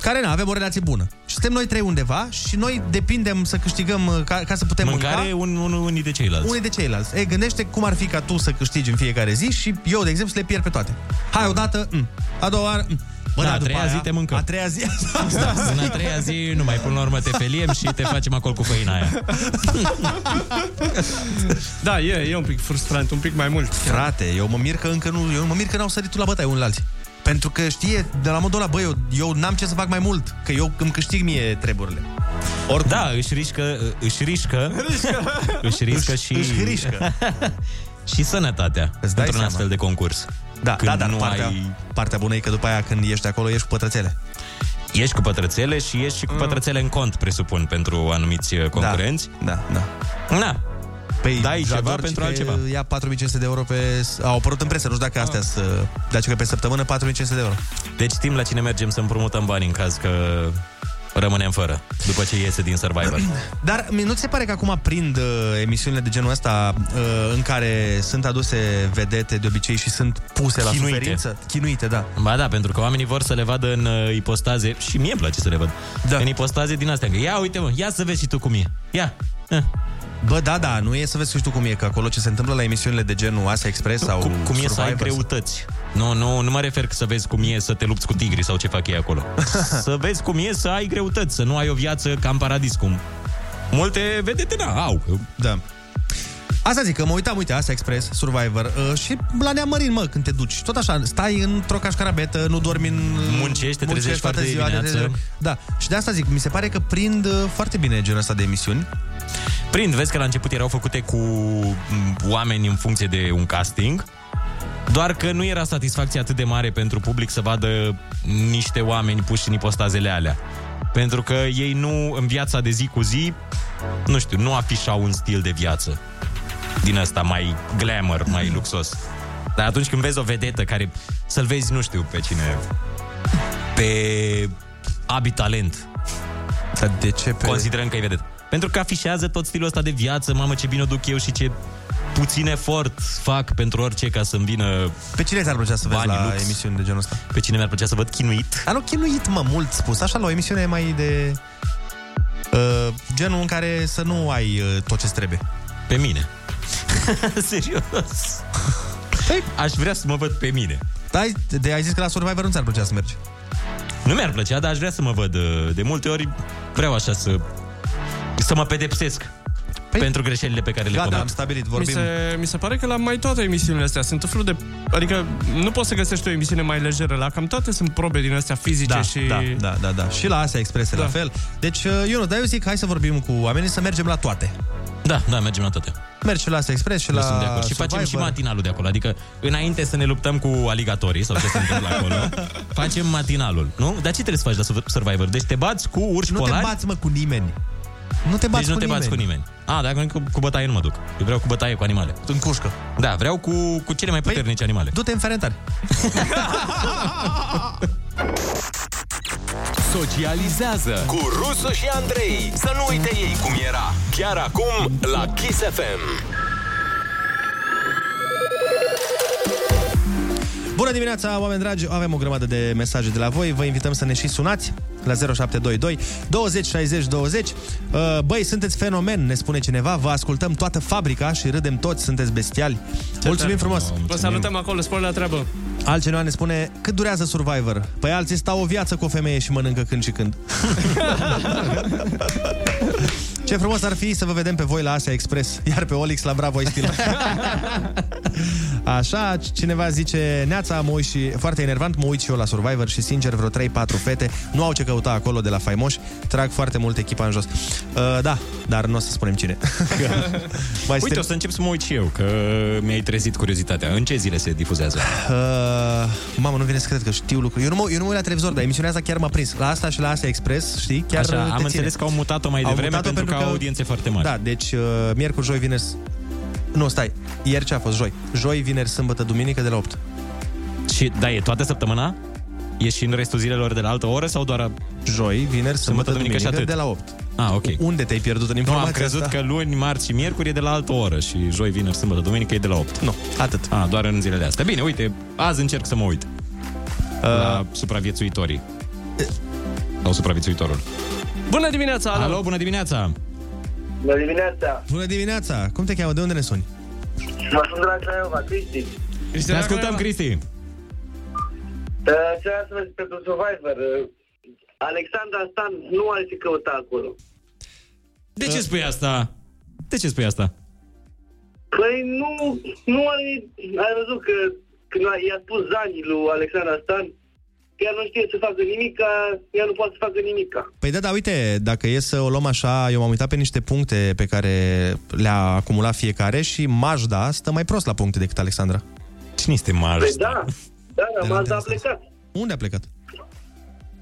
Care nu avem o relație bună. Și suntem noi trei undeva și noi depindem să câștigăm uh, ca, ca să putem Mâncare mânca un, un, unii de ceilalți. unii de ceilalți. Ei, gândește cum ar fi ca tu să câștigi în fiecare zi și eu, de exemplu, să le pierd pe toate. Hai, odată, mm. a doua oară, mm. Bă, da, da, a după treia aia, zi te mâncăm. A treia zi, În a treia zi, nu mai până la urmă te feliem și te facem acolo cu făina aia. Da, e, e un pic frustrant, un pic mai mult. Frate, eu mă mir că încă nu, eu mă mir că n-au sărit la bătaie unul la alții. Pentru că știe, de la modul ăla, bă, eu, eu n-am ce să fac mai mult, că eu îmi câștig mie treburile. Oricum. Da, își riscă, își riscă, își riscă și... își riscă. și sănătatea Îți dai într-un seama. astfel de concurs. Da, Când da, dar nu partea, ai... partea bună e că după aia când ești acolo, ești cu pătrățele. Ești cu pătrățele și ești și cu pătrățele în cont, presupun, pentru anumiți uh, concurenți. Da, da. Na. Păi, Dai ceva Jador, pentru că altceva. Ia 4500 de euro pe... Au apărut în presă, nu știu dacă astea sunt... Dar că pe săptămână 4500 de euro. Deci știm la cine mergem să împrumutăm bani în caz că rămânem fără, după ce iese din Survivor. Dar mie nu ți se pare că acum prind uh, emisiunile de genul ăsta uh, în care sunt aduse vedete de obicei și sunt puse la Chinuite. suferință? Chinuite, da. Ba da, pentru că oamenii vor să le vadă în uh, ipostaze și mie îmi place să le văd. Da. În ipostaze din astea. Că ia uite mă, ia să vezi și tu cum e. Ia. Eh. Bă, da, da, nu e să vezi și tu cum e, că acolo ce se întâmplă la emisiunile de genul Asia Express sau Cum, cum e să ai Survivor, greutăți. Nu, nu, nu mă refer că să vezi cum e să te lupți cu tigri sau ce fac ei acolo. să vezi cum e să ai greutăți, să nu ai o viață ca în paradis, cum multe vedete, da, au. Da. Asta zic, că mă uitam, uite, Asia Express, Survivor uh, și la Neamărin, mă, când te duci. Tot așa, stai într-o cașcarabetă, nu dormi în... Muncești, te trezești toată foarte ziua, te dimineață. trezești- Da, și de asta zic, mi se pare că prind uh, foarte bine genul ăsta de emisiuni. Prind, vezi că la început erau făcute cu m, oameni în funcție de un casting, doar că nu era satisfacție atât de mare pentru public să vadă niște oameni puși în ipostazele alea. Pentru că ei nu, în viața de zi cu zi, nu știu, nu afișau un stil de viață din ăsta mai glamour, mai luxos. Dar atunci când vezi o vedetă care să-l vezi, nu știu pe cine, pe Abi Talent. Dar de ce pe... Considerăm că e vedetă. Pentru că afișează tot stilul ăsta de viață, mamă ce bine o duc eu și ce puțin efort fac pentru orice ca să-mi vină Pe cine ți-ar plăcea să vezi banii la lux. emisiuni de genul ăsta? Pe cine mi-ar plăcea să văd chinuit? A, nu, chinuit, mă, mult spus. Așa, la o emisiune mai de... Uh, genul în care să nu ai uh, tot ce trebuie. Pe mine. Serios. Păi, Aș vrea să mă văd pe mine. Da, ai, de, ai zis că la Survivor nu ți-ar plăcea să mergi. Nu mi-ar plăcea, dar aș vrea să mă văd. uh, De multe ori vreau așa să să mă pedepsesc păi, pentru greșelile pe care le Gata, comit. am stabilit, Mi vorbim. se, mi se pare că la mai toate emisiunile astea sunt tot felul de... Adică nu poți să găsești o emisiune mai lejeră. La cam toate sunt probe din astea fizice Da, și... da, da, da, da. Și la Asia Express da. Da. la fel. Deci, uh, Ionut, dar eu zic, hai să vorbim cu oamenii, să mergem la toate. Da, da, mergem la toate. Mergi și la Asia Express și Eu la sunt de acord. Și Survivor. facem și matinalul de acolo. Adică, înainte să ne luptăm cu aligatorii sau ce se întâmplă acolo, facem matinalul, nu? Dar ce trebuie să faci la Survivor? Deci te bați cu urși Nu te polari? bați, mă, cu nimeni. Nu te bați deci nu cu te bați cu nimeni. nimeni. A, dacă cu, cu bătaie nu mă duc. Eu vreau cu bătaie cu animale. În cușcă. Da, vreau cu, cu cele mai puternice animale. Du-te în ferentari. Socializează cu Rusu și Andrei. Să nu uite ei cum era. Chiar acum la Kiss FM. Bună dimineața, oameni dragi! Avem o grămadă de mesaje de la voi. Vă invităm să ne și sunați la 0722 20 60 20. Uh, Băi, sunteți fenomen, ne spune cineva. Vă ascultăm toată fabrica și râdem toți, sunteți bestiali. Mulțumim frumos! Vă salutăm acolo, spor la treabă. Altcineva ne spune, cât durează Survivor? Păi alții stau o viață cu o femeie și mănâncă când și când. Ce frumos ar fi să vă vedem pe voi la Asia Express, iar pe Olix la Bravo Stil. Așa, cineva zice, Neața, mă uit și, foarte enervant, mă uit și eu la Survivor și, sincer, vreo 3-4 fete nu au ce căuta acolo de la faimoși, trag foarte mult echipa în jos. Uh, da, dar nu o să spunem cine. Mai Uite, o să încep să mă uit și eu, că mi-ai trezit curiozitatea. În ce zile se difuzează? Uh, mamă, nu vine să cred că știu lucruri. Eu nu mă, eu nu mă uit la televizor, dar emisiunea asta chiar m-a prins. La asta și la Asia Express, știi? Chiar Așa, te am ține. înțeles că au mutat-o mai Au devreme mutat-o pentru că au audiențe foarte mari. Da, deci uh, miercuri, joi, vineri... s- Nu, stai. Ieri ce a fost? Joi. Joi, vineri, sâmbătă, duminică de la 8. Și, da, e toată săptămâna? E și în restul zilelor de la altă oră sau doar... Joi, vineri, sâmbătă, duminică, și atât? de la 8. Ah, ok. Unde te-ai pierdut în Nu, informația am crezut asta? că luni, marți și miercuri e de la altă oră și joi, vineri, sâmbătă, duminică e de la 8. Nu, atât. Ah, doar în zilele astea. Bine, uite, azi încerc să mă uit. Uh... La supraviețuitorii. Sau supraviețuitorul. Bună dimineața, alo! Alo, bună dimineața! Bună dimineața! Bună dimineața! Cum te cheamă? De unde ne suni? Mă sunt de la Craiova, Cristi. Te ascultăm, Cristi! Uh, Ce vreau să vă zic pentru Survivor? uh, Alexandra Stan nu are ce căuta acolo. De ce spui asta? De ce spui asta? Păi nu, nu are... Ai văzut că când a- i-a spus Zani lui Alexandra Stan, ea nu știe să facă nimica, ea nu poate să facă nimica. Păi da, da, uite, dacă e să o luăm așa, eu m-am uitat pe niște puncte pe care le-a acumulat fiecare și Majda stă mai prost la puncte decât Alexandra. Cine este Majda? Păi da, da, da, Mazda a plecat. Unde a plecat?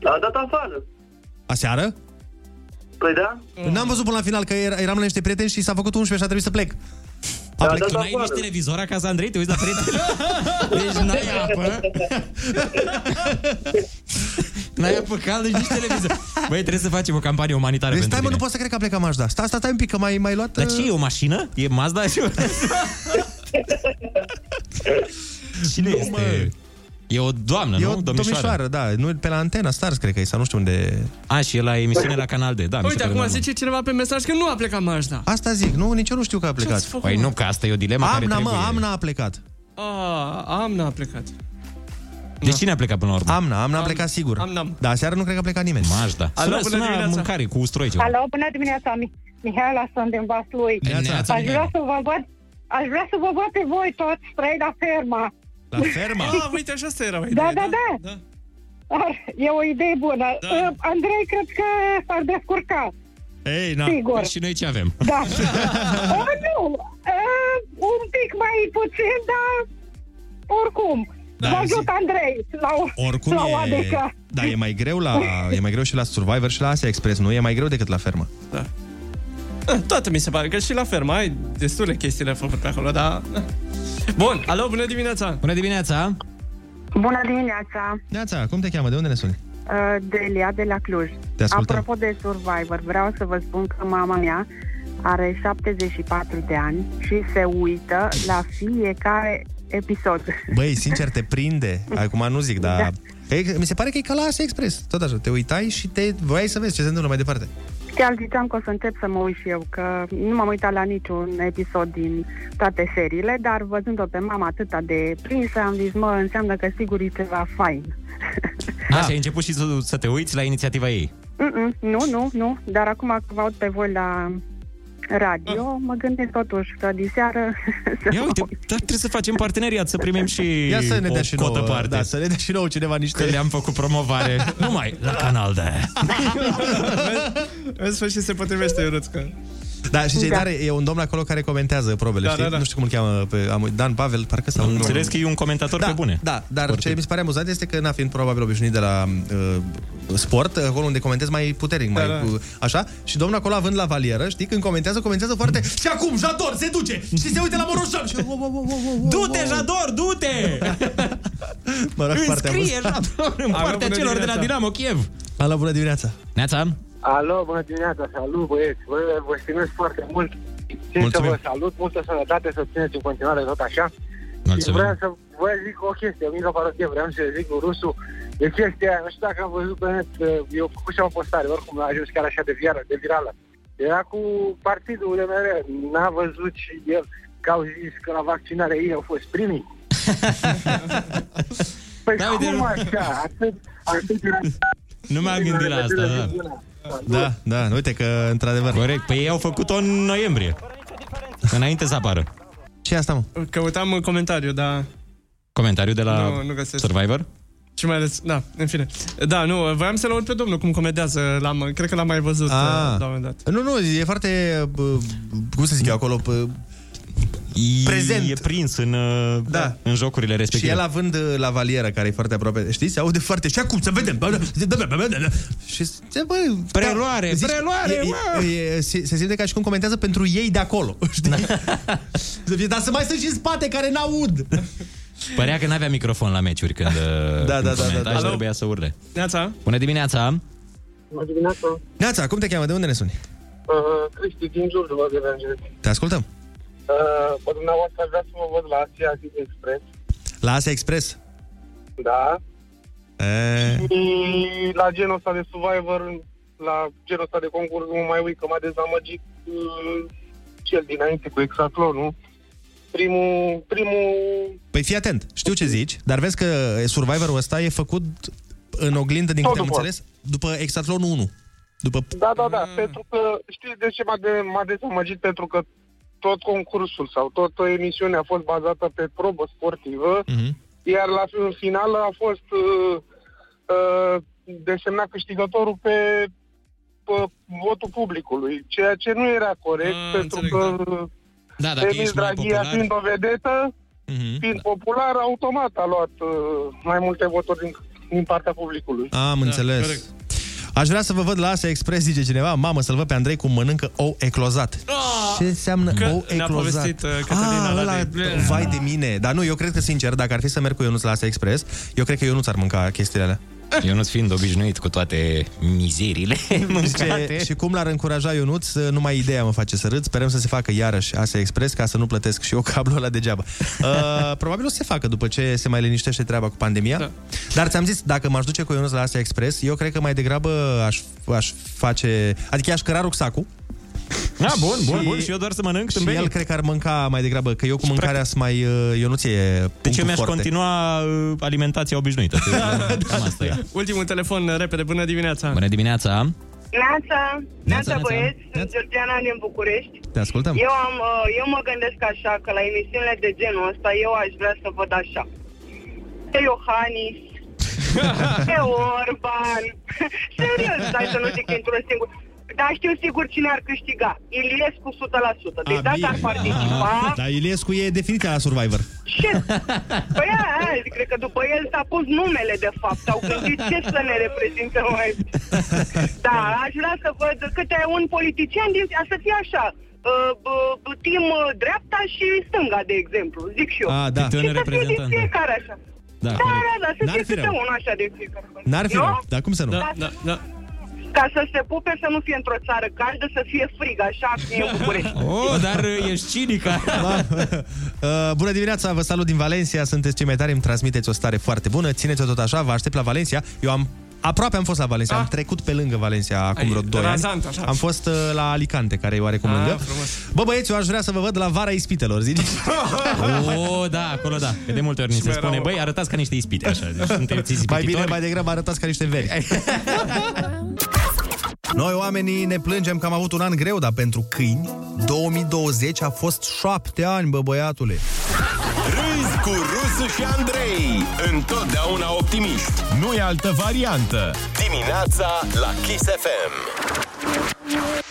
A dat afară. Aseară? Păi da? N-am văzut până la final că era- eram la niște prieteni și s-a făcut 11 și a trebuit să plec. A plecat. Tu n-ai nici televizor acasă, Andrei? Te uiți la prieteni? Deci n-ai apă. N-ai apă caldă și nici televizor. Băi, trebuie să facem o campanie umanitară Deci pentru stai, mă, tine. nu pot să cred că a plecat Majda. Stai, stai, stai un pic, că mai, mai luat... Dar ce e, o mașină? E Mazda? Cine este? E o doamnă, E nu? o domnișoară, da. Nu, pe la Antena Stars, cred că e, sau nu știu unde... A, și e la emisiune la Canal D, da. mi se Uite, pare acum normal. zice cineva pe mesaj că nu a plecat Majda. Asta zic, nu, nici eu nu știu că a plecat. Ce-ați făcut, Păi mă? nu, că asta e o dilemă care Amna, mă, trebuie... Amna a plecat. A, Amna a plecat. Deci cine a plecat până la urmă? Amna, Amna a plecat sigur. Amna. Da, seară nu cred că a plecat nimeni. Majda. Alo, Sună, bună sună dimineața. mâncare cu ustroi ceva. Alo, bună dimineața, Mi- Mihaela sunt din Vaslui. Neața, Aș vrea să vă văd Aș vrea să vă văd pe voi toți trei la ferma. La ferma? Ah, uite, așa asta era o Da, idee, da, da. da. Ar, e o idee bună. Da. Uh, Andrei cred că s-ar descurca. Ei, na. Sigur. Și noi ce avem? Da. uh, nu, uh, un pic mai puțin, dar oricum. Da, Vă ajut, zi. Andrei, la o, Oricum la o e, adecă. da, e mai greu la e mai greu și la Survivor și la Asia Express, nu? E mai greu decât la fermă. Da. Ah, Toate mi se pare că și la fermă ai destule chestiile făcute pe acolo, dar... da. Bun, alo, bună dimineața! Bună dimineața! Bună dimineața! Neața, cum te cheamă? De unde ne suni? Uh, Delia de la Cluj. Te ascultăm. Apropo de Survivor, vreau să vă spun că mama mea are 74 de ani și se uită la fiecare episod. Băi, sincer, te prinde. Acum nu zic, dar... E, mi se pare că e ca la Asia Express. Tot așa, te uitai și te voiai să vezi ce se întâmplă mai departe. Chiar ziceam că o să încep să mă uit și eu, că nu m-am uitat la niciun episod din toate seriile, dar văzând-o pe mama atâta de prinsă, am zis, mă, înseamnă că sigur e ceva fain. Da, și ai început și să, să te uiți la inițiativa ei. Mm-mm, nu, nu, nu, dar acum că vă aud pe voi la radio, mă gândesc totuși că diseară să Ia mă uite, uit. dar trebuie să facem parteneriat, să primim și Ia să ne o dea și cotă nouă, parte. da, să ne dea și nouă cineva niște... Că le-am făcut promovare numai la Canal D. În sfârșit se potrivește, Ionuț, că... Da, și ce Da. da. tare, e un domn acolo care comentează probele, Da, știi? da, da. Nu știu cum îl cheamă, pe, am, Dan Pavel, parcă sau... Am înțeles că e un comentator da, pe bune. Da, dar Foarte. ce mi se pare amuzant este că, na, fiind probabil obișnuit de la uh, sport, acolo unde comentez mai puternic, mai Da, da. uh, așa, și domnul acolo având la valieră, știi, când comentează, comentează foarte și acum Jador se duce și se uită la Moroșan și Du-te, Jador, du-te! mă rog, foarte Înscrie amuzant. Jador în Alo, partea bună celor de la dimineața. Dinamo Kiev. Alo, bună dimineața! Neața, Alo, bună dimineața, salut băieți, vă, vă stimez foarte mult. Țin să Mulțumim. vă salut, multă sănătate, să țineți în continuare tot așa. Și mulțumim. vreau să vă zic o chestie, o mică parodie, vreau să zic cu rusul. E chestia aia, nu știu dacă am văzut pe net, eu făcut și o postare, oricum a ajuns chiar așa de, virală, de virală. Era cu partidul UDMR, n-a văzut și el că au zis că la vaccinare ei au fost primii. păi Da, da, uite, cum nu- așa? Atât, atât era... Nu m-am gândit la asta, da. Da, da, uite că într-adevăr. Corect, păi ei au făcut-o în noiembrie. Înainte să apară. ce e asta, mă? Căutam comentariu, dar... Comentariu de la Nu, nu găsesc. Survivor? Și mai ales, da, în fine. Da, nu, voiam să-l aud pe domnul cum comentează. L-am, cred că l-am mai văzut Ah. uh, la un moment dat. Nu, nu, e foarte, bă, cum să zic eu acolo, bă, prezent. E prins în, uh, Da. în jocurile Și respective. el având uh, la valieră, care e foarte aproape, știți, se aude foarte, și acum să vedem, bă, și zice, bă, Preluare, zici, preluare, e, mă! e, e, se, se simte ca și cum comentează pentru ei de acolo, știi? Să fie, Dar să mai sunt și în spate care n-aud. Părea că n-avea microfon la meciuri când, uh, Da, când da, da, comenta da, și da. trebuia să urle. Neața. Bună dimineața! Bună dimineața. Neața, cum te cheamă? De unde ne suni? Uh, Cristi din Giurgiu, vă Evangel. Te ascultăm. Uh, pe dumneavoastră aș vrea să mă văd la Asia Zid Express. La Asia Express. Da. E, Și la genul ăsta de Survivor, la genul ăsta de concurs, nu mă mai uit că m-a dezamăgit uh, cel dinainte cu Exatlonul. Primul, primul... Păi fii atent, știu ce zici, dar vezi că Survivorul ăsta e făcut în oglindă, din Tot câte am după. înțeles, după Exatlonul 1. După... Da, da, da, pentru că știți de ce m-a, de, m-a dezamăgit? Pentru că tot concursul sau tot emisiunea a fost bazată pe probă sportivă, Mhm. iar la în final a fost uh, uh, desemnat câștigătorul pe, pe votul publicului, ceea ce nu era corect, Ah, pentru înțeleg, că Da, dacă Emil ești mai Draghia popular... fiind o vedetă, Mhm. fiind popular, automat a luat uh, mai multe voturi din, din partea publicului. Am Da, înțeles. corect. Aș vrea să vă văd la Asia Express, zice cineva, mamă, să-l văd pe Andrei cum mănâncă ou eclozat. Ce înseamnă Ah! Că ou ne-a eclozat? povestit, uh, Cătălina, ah, la ăla, de- vai de mine. Dar nu, eu cred că, sincer, dacă ar fi să merg cu Ionuț la Asia Express, eu cred că Ionuț ar mânca chestiile alea. Eu nu fiind obișnuit cu toate mizerile mâncate. Zice, și cum l-ar încuraja Ionuț, numai ideea mă face să râd. Sperăm să se facă iarăși Asia Express ca să nu plătesc și eu cablul ăla degeaba. Uh, probabil o să se facă după ce se mai liniștește treaba cu pandemia. Da. Dar ți-am zis, dacă m-aș duce cu Ionuț la Asia Express, eu cred că mai degrabă aș, aș face... Adică i-aș căra rucsacul. Ah, bun, bun, bun. Și eu doar să mănânc Și tâmbenii. el cred că ar mânca mai degrabă, că eu cu mâncarea sunt mai... Uh, Ionuț e Deci punctul eu mi-aș forte. continua uh, alimentația obișnuită. Cam asta e. Ultimul telefon, repede, bună dimineața. Bună dimineața! Neața, Neața, Neața neața. băieți, sunt Georgiana din București. Te ascultăm. Eu, am, uh, eu mă gândesc așa, că la emisiunile de genul ăsta eu aș vrea să văd așa. Pe Iohannis, pe Orban, serios, hai să nu zic într-un singur. Dar știu sigur cine ar câștiga. Iliescu 100%. Deci A, dacă bine. ar participa... Ah, dar Iliescu e definiția la Survivor. Ce? Păi aia, aia, zic, cred că după el s-a pus numele, de fapt. Au gândit ce să ne reprezintă mai... Da, aș vrea să văd câte un politician din... să fie așa, uh, uh, team uh, dreapta și stânga, de exemplu, zic și eu. A, da. Și Câte un să fie din reprezentant, da. fiecare așa. Da, Da, corect. da, da, să N-ar fie fi câte rău. unul așa de fiecare. N-ar fi Nu? rău, dar cum să nu? Da, da, da. Ca să se pupe să nu fie într-o țară caldă, să fie frig, așa cum e în București. Oh, dar uh, ești cinică. Uh, bună dimineața, vă salut din Valencia, sunteți cei mai tari, îmi transmiteți o stare foarte bună, țineți-o tot așa, vă aștept la Valencia. Eu am Aproape am fost la Valencia, am trecut pe lângă Valencia acum Ai, vreo 2 ani. razant, așa. Am fost uh, la Alicante, care e oarecum Ah, lângă. frumos. Bă, băieți, eu aș vrea să vă văd la vara ispitelor, zici? Oh, da, acolo da. Că de multe ori ni Și se mai spune, erau- băi, arătați ca niște ispite, așa. Deci sunteți Mai bine, ispititori. mai degrabă arătați ca niște veri. Noi oamenii ne plângem că am avut un an greu, dar pentru câini 2020 a fost șapte ani, bă băiatule. Râzi cu Rusu și Andrei. Întotdeauna optimiști Nu e altă variantă. Dimineața la Kiss FM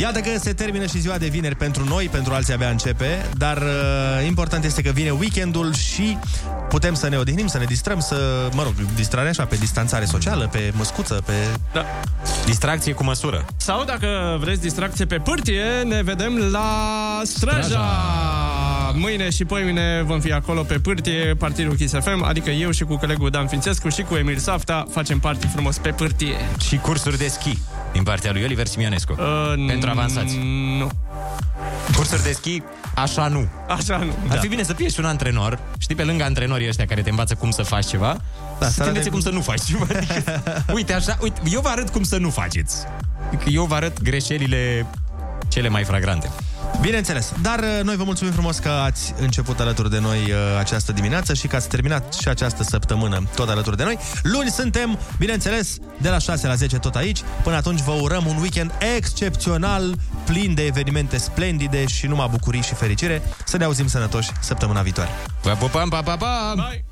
Iată că se termină și ziua de vineri pentru noi, pentru alții abia începe, dar uh, important este că vine weekendul și putem să ne odihnim, să ne distrăm, să, mă rog, distrare așa, pe distanțare socială, pe măscuță, pe... Da. Distracție cu măsură. Sau dacă vreți distracție pe pârtie, ne vedem la Straja. Straja. Mâine și poimine vom fi acolo pe pârtie, Partidul Kiss FM, adică eu și cu colegul Dan Fințescu și cu Emil Safta facem party frumos pe pârtie. Și cursuri de schi din partea lui Oliver Simionescu. Uh, pentru avansați. Nu. Cursuri de schi, așa nu. Așa nu. Ar fi bine să fie și un antrenor, știi, pe lângă antrenorii ăștia care te învață cum să faci ceva, da, să te să învețe arate- cum să nu faci ceva. Adică, uite, așa, uite, eu vă arăt cum să nu faceți. Adică eu vă arăt greșelile cele mai fragrante. Bineînțeles. Dar uh, noi vă mulțumim frumos că ați început alături de noi uh, această dimineață și că ați terminat și această săptămână tot alături de noi. Luni suntem, bineînțeles, de la 6 la 10 tot aici. Până atunci vă urăm un weekend excepțional, plin de evenimente splendide și numai bucurii și fericire. Să ne auzim sănătoși săptămâna viitoare. Vă pupăm, pa, pa, pa! Bye!